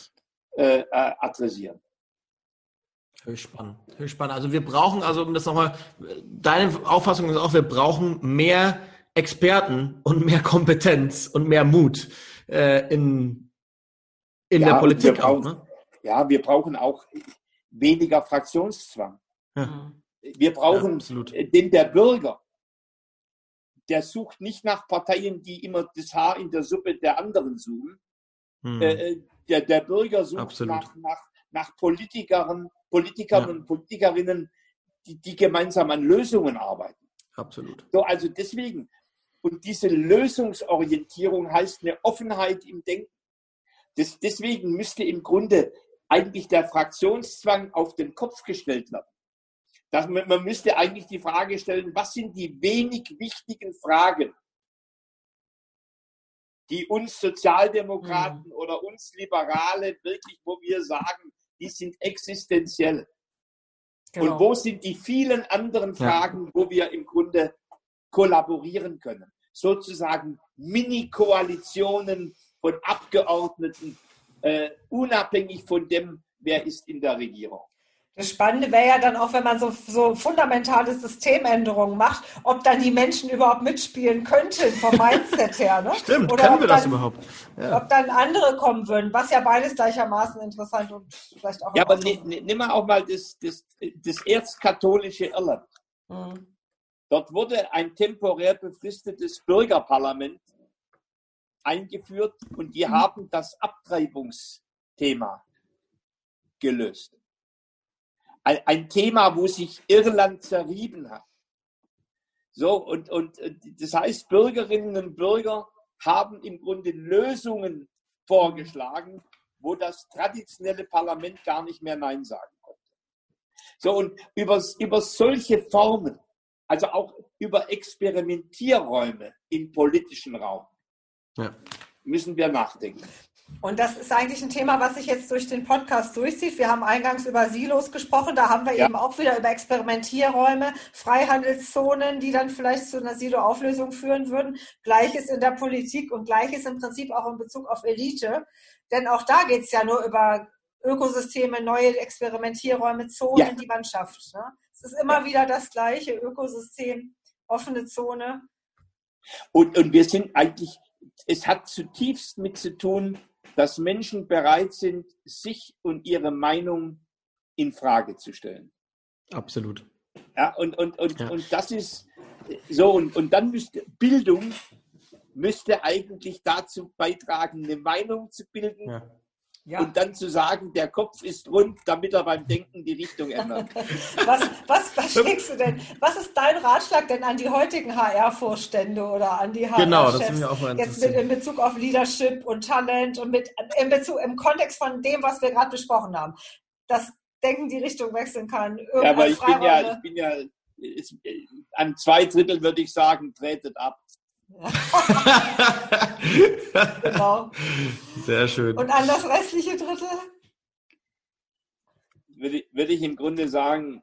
äh, äh adressieren. Höchst spannend. Höchst spannend. Also wir brauchen, also um das nochmal, deine Auffassung ist auch, wir brauchen mehr Experten und mehr Kompetenz und mehr Mut äh, in, in ja, der Politik brauchen, auch. Ne? Ja, wir brauchen auch weniger Fraktionszwang. Ja. Wir brauchen ja, den der Bürger. Der sucht nicht nach Parteien, die immer das Haar in der Suppe der anderen suchen. Hm. Äh, äh der, der Bürger sucht nach, nach, nach Politikern, Politikern ja. und Politikerinnen, die, die gemeinsam an Lösungen arbeiten. Absolut. So, also deswegen, und diese Lösungsorientierung heißt eine Offenheit im Denken. Das, deswegen müsste im Grunde eigentlich der Fraktionszwang auf den Kopf gestellt werden. Dass man, man müsste eigentlich die Frage stellen, was sind die wenig wichtigen Fragen, die uns Sozialdemokraten mhm. oder uns Liberale wirklich, wo wir sagen, die sind existenziell. Genau. Und wo sind die vielen anderen Fragen, ja. wo wir im Grunde kollaborieren können? Sozusagen Mini-Koalitionen von Abgeordneten, äh, unabhängig von dem, wer ist in der Regierung. Das Spannende wäre ja dann auch, wenn man so, so fundamentale Systemänderungen macht, ob dann die Menschen überhaupt mitspielen könnten vom Mindset her. Ne? Stimmt, Oder können wir das überhaupt? Ja. Ob dann andere kommen würden, was ja beides gleichermaßen interessant und vielleicht auch. Ja, aber nimm mal auch mal das, das, das erzkatholische Irland. Mhm. Dort wurde ein temporär befristetes Bürgerparlament eingeführt und die mhm. haben das Abtreibungsthema gelöst ein Thema, wo sich Irland zerrieben hat. So, und, und das heißt, Bürgerinnen und Bürger haben im Grunde Lösungen vorgeschlagen, wo das traditionelle Parlament gar nicht mehr Nein sagen konnte. So, und über, über solche Formen, also auch über Experimentierräume im politischen Raum, ja. müssen wir nachdenken. Und das ist eigentlich ein Thema, was sich jetzt durch den Podcast durchzieht. Wir haben eingangs über Silos gesprochen, da haben wir ja. eben auch wieder über Experimentierräume, Freihandelszonen, die dann vielleicht zu einer Silo-Auflösung führen würden. Gleiches in der Politik und gleiches im Prinzip auch in Bezug auf Elite. Denn auch da geht es ja nur über Ökosysteme, neue Experimentierräume, Zonen, ja. die man schafft. Ne? Es ist immer ja. wieder das gleiche Ökosystem, offene Zone. Und, und wir sind eigentlich, es hat zutiefst mit zu tun, dass Menschen bereit sind, sich und ihre Meinung in Frage zu stellen. Absolut. Ja, und, und, und, ja. und das ist so, und, und dann müsste Bildung müsste eigentlich dazu beitragen, eine Meinung zu bilden, ja. Ja. und dann zu sagen, der Kopf ist rund, damit er beim Denken die Richtung ändert. was, was, was schlägst du denn? Was ist dein Ratschlag denn an die heutigen HR-Vorstände oder an die HR-Chefs? Genau, das ist mir auch mal Jetzt mit, in Bezug auf Leadership und Talent und mit, in Bezug, im Kontext von dem, was wir gerade besprochen haben. Dass Denken die Richtung wechseln kann. Ja, aber ich bin ja, ich bin ja, ist, an zwei Drittel würde ich sagen, tretet ab. genau. Sehr schön. Und an das restliche Drittel? Würde, würde ich im Grunde sagen,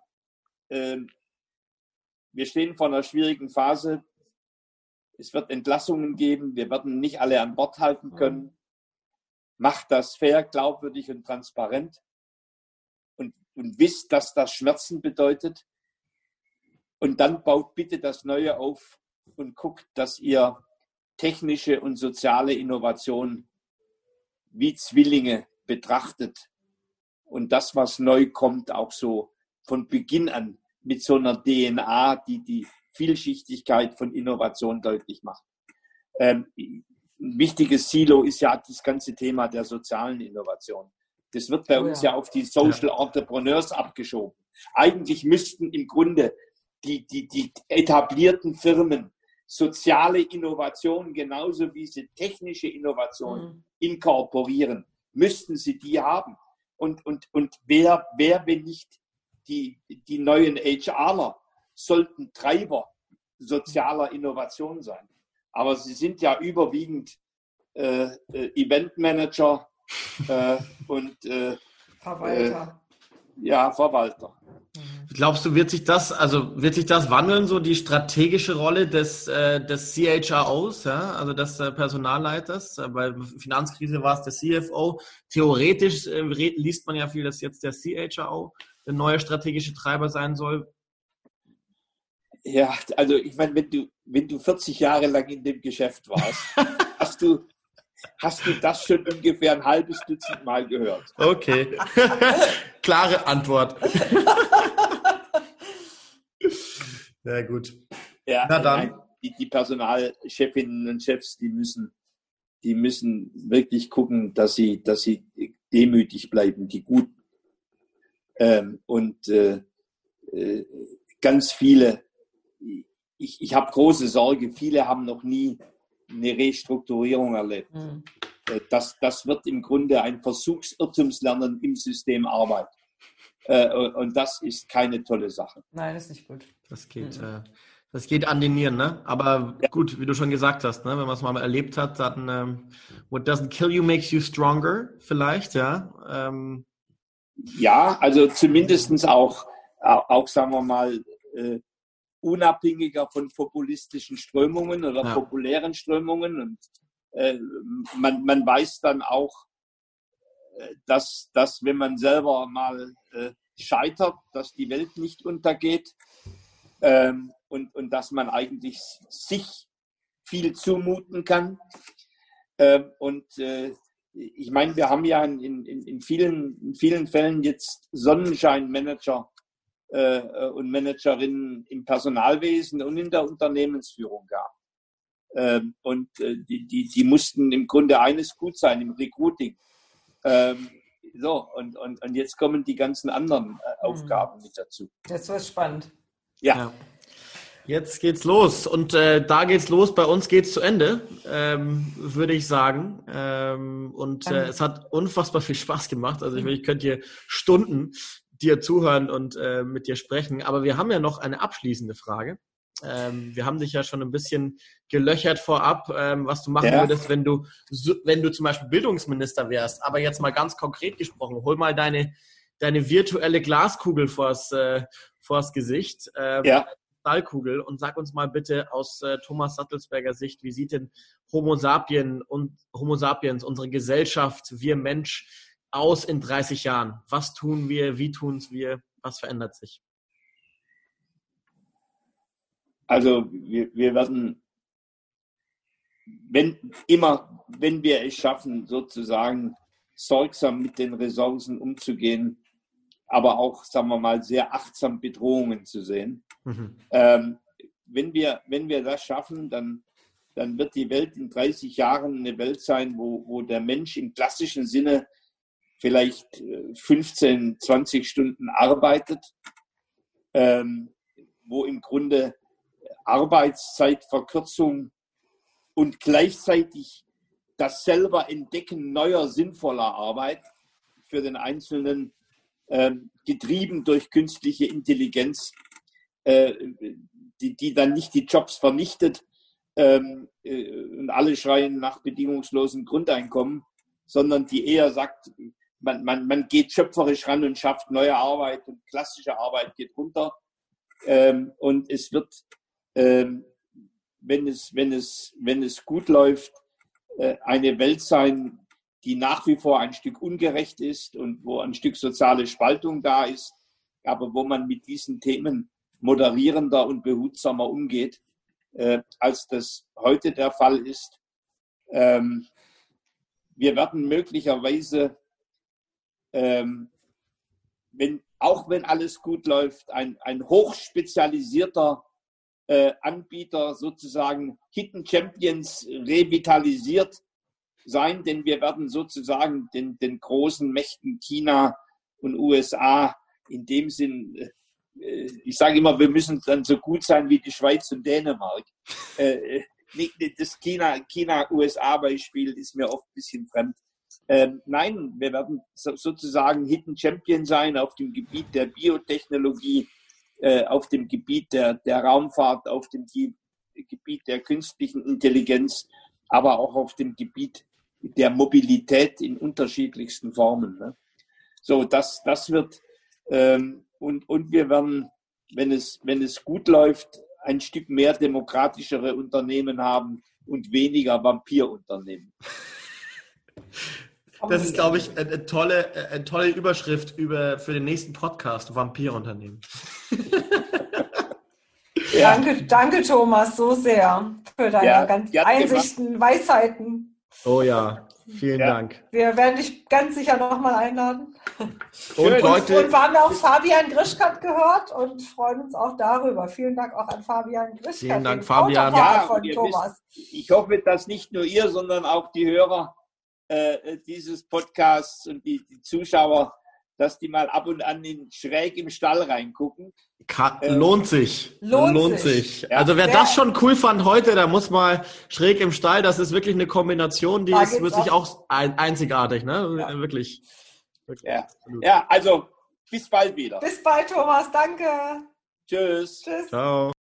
äh, wir stehen vor einer schwierigen Phase. Es wird Entlassungen geben. Wir werden nicht alle an Bord halten mhm. können. Macht das fair, glaubwürdig und transparent. Und, und wisst, dass das Schmerzen bedeutet. Und dann baut bitte das Neue auf und guckt, dass ihr technische und soziale Innovation wie Zwillinge betrachtet und das, was neu kommt, auch so von Beginn an mit so einer DNA, die die Vielschichtigkeit von Innovation deutlich macht. Ähm, ein wichtiges Silo ist ja das ganze Thema der sozialen Innovation. Das wird bei oh, uns ja. ja auf die Social Entrepreneurs abgeschoben. Eigentlich müssten im Grunde die, die, die etablierten Firmen soziale Innovation genauso wie sie technische Innovation mhm. inkorporieren, müssten sie die haben. Und, und, und wer, wer, wenn nicht die, die neuen HRler, sollten Treiber sozialer Innovation sein. Aber sie sind ja überwiegend äh, äh, Eventmanager äh, und äh, Verwalter. Ja, Verwalter. Glaubst du, wird sich das, also wird sich das wandeln, so die strategische Rolle des, äh, des CHROs, ja, also des äh, Personalleiters? Äh, bei Finanzkrise war es der CFO. Theoretisch äh, liest man ja viel, dass jetzt der CHRO der neue strategische Treiber sein soll. Ja, also ich meine, wenn du, wenn du 40 Jahre lang in dem Geschäft warst, hast du, hast du das schon ungefähr ein halbes Dutzend Mal gehört. Okay. Klare Antwort. Ja, gut. Ja, Na dann. Die, die Personalchefinnen und Chefs, die müssen, die müssen wirklich gucken, dass sie, dass sie demütig bleiben, die gut. Ähm, und äh, äh, ganz viele, ich, ich habe große Sorge, viele haben noch nie eine Restrukturierung erlebt. Mhm. Das, das wird im Grunde ein Versuchsirrtumslernen im System Arbeit. Äh, und das ist keine tolle Sache. Nein, das ist nicht gut. Das geht, mhm. das geht an den Nieren, ne? Aber ja. gut, wie du schon gesagt hast, ne? wenn man es mal erlebt hat, dann ähm, what doesn't kill you makes you stronger, vielleicht, ja. Ähm. Ja, also zumindestens auch, auch sagen wir mal, äh, unabhängiger von populistischen Strömungen oder ja. populären Strömungen. Und äh, man, man weiß dann auch, äh, dass, dass wenn man selber mal äh, scheitert, dass die Welt nicht untergeht ähm, und, und dass man eigentlich sich viel zumuten kann. Ähm, und äh, ich meine, wir haben ja in, in, in, vielen, in vielen Fällen jetzt Sonnenscheinmanager und Managerinnen im Personalwesen und in der Unternehmensführung gehabt. Ähm, und äh, die, die, die mussten im Grunde eines gut sein im Recruiting. Ähm, so, und, und, und jetzt kommen die ganzen anderen äh, mhm. Aufgaben mit dazu. Das wird spannend. Ja. ja. Jetzt geht's los und äh, da geht's los. Bei uns geht's zu Ende, ähm, würde ich sagen. Ähm, und äh, es hat unfassbar viel Spaß gemacht. Also ich, ich könnte hier Stunden dir zuhören und äh, mit dir sprechen. Aber wir haben ja noch eine abschließende Frage. Ähm, wir haben dich ja schon ein bisschen gelöchert vorab, ähm, was du machen ja. würdest, wenn du, wenn du zum Beispiel Bildungsminister wärst. Aber jetzt mal ganz konkret gesprochen, hol mal deine, deine virtuelle Glaskugel vors, äh, vors Gesicht. Ähm, ja. Kristallkugel und sag uns mal bitte aus äh, Thomas Sattelsberger Sicht, wie sieht denn Homo sapien und Homo sapiens, unsere Gesellschaft, wir Mensch aus in 30 Jahren? Was tun wir? Wie tun es wir? Was verändert sich? Also wir, wir werden, wenn immer, wenn wir es schaffen, sozusagen sorgsam mit den Ressourcen umzugehen, aber auch, sagen wir mal, sehr achtsam Bedrohungen zu sehen. Mhm. Ähm, wenn, wir, wenn wir das schaffen, dann, dann wird die Welt in 30 Jahren eine Welt sein, wo, wo der Mensch im klassischen Sinne vielleicht 15, 20 Stunden arbeitet, ähm, wo im Grunde Arbeitszeitverkürzung und gleichzeitig das selber Entdecken neuer, sinnvoller Arbeit für den Einzelnen, ähm, getrieben durch künstliche Intelligenz, äh, die, die dann nicht die Jobs vernichtet ähm, äh, und alle schreien nach bedingungslosem Grundeinkommen, sondern die eher sagt, man, man, man geht schöpferisch ran und schafft neue Arbeit und klassische Arbeit geht runter. Ähm, und es wird, ähm, wenn, es, wenn, es, wenn es gut läuft, äh, eine Welt sein, die nach wie vor ein Stück ungerecht ist und wo ein Stück soziale Spaltung da ist, aber wo man mit diesen Themen moderierender und behutsamer umgeht, äh, als das heute der Fall ist. Ähm, wir werden möglicherweise, ähm, wenn, auch wenn alles gut läuft, ein, ein hochspezialisierter äh, Anbieter sozusagen Hidden Champions revitalisiert sein, denn wir werden sozusagen den, den großen Mächten China und USA in dem Sinn, äh, ich sage immer, wir müssen dann so gut sein wie die Schweiz und Dänemark. Äh, das China-USA-Beispiel ist mir oft ein bisschen fremd. Ähm, nein, wir werden so, sozusagen Hidden Champion sein auf dem Gebiet der Biotechnologie, äh, auf dem Gebiet der, der Raumfahrt, auf dem Gebiet der künstlichen Intelligenz, aber auch auf dem Gebiet der Mobilität in unterschiedlichsten Formen. Ne? So, das, das wird, ähm, und, und wir werden, wenn es, wenn es gut läuft, ein Stück mehr demokratischere Unternehmen haben und weniger Vampirunternehmen. Das ist, glaube ich, eine tolle, eine tolle Überschrift über, für den nächsten Podcast, Vampirunternehmen. ja. Danke, danke, Thomas, so sehr für deine ja, ganzen Einsichten, gemacht. Weisheiten. Oh ja, vielen ja. Dank. Wir werden dich ganz sicher nochmal einladen. Und, Leute, und wir haben auch Fabian Grischkat gehört und freuen uns auch darüber. Vielen Dank auch an Fabian Grischkat. Vielen Dank, Fabian. Ja, von Thomas. Wisst, ich hoffe, dass nicht nur ihr, sondern auch die Hörer äh, dieses Podcasts und die, die Zuschauer dass die mal ab und an in, schräg im Stall reingucken. Ka ähm, lohnt sich. Lohnt, lohnt sich. sich. Ja. Also wer das schon cool fand heute, der muss mal schräg im Stall. Das ist wirklich eine Kombination, die da ist wirklich auch ein, einzigartig, ne? Ja. Wirklich. wirklich ja. ja, also bis bald wieder. Bis bald, Thomas. Danke. Tschüss. Tschüss. Ciao.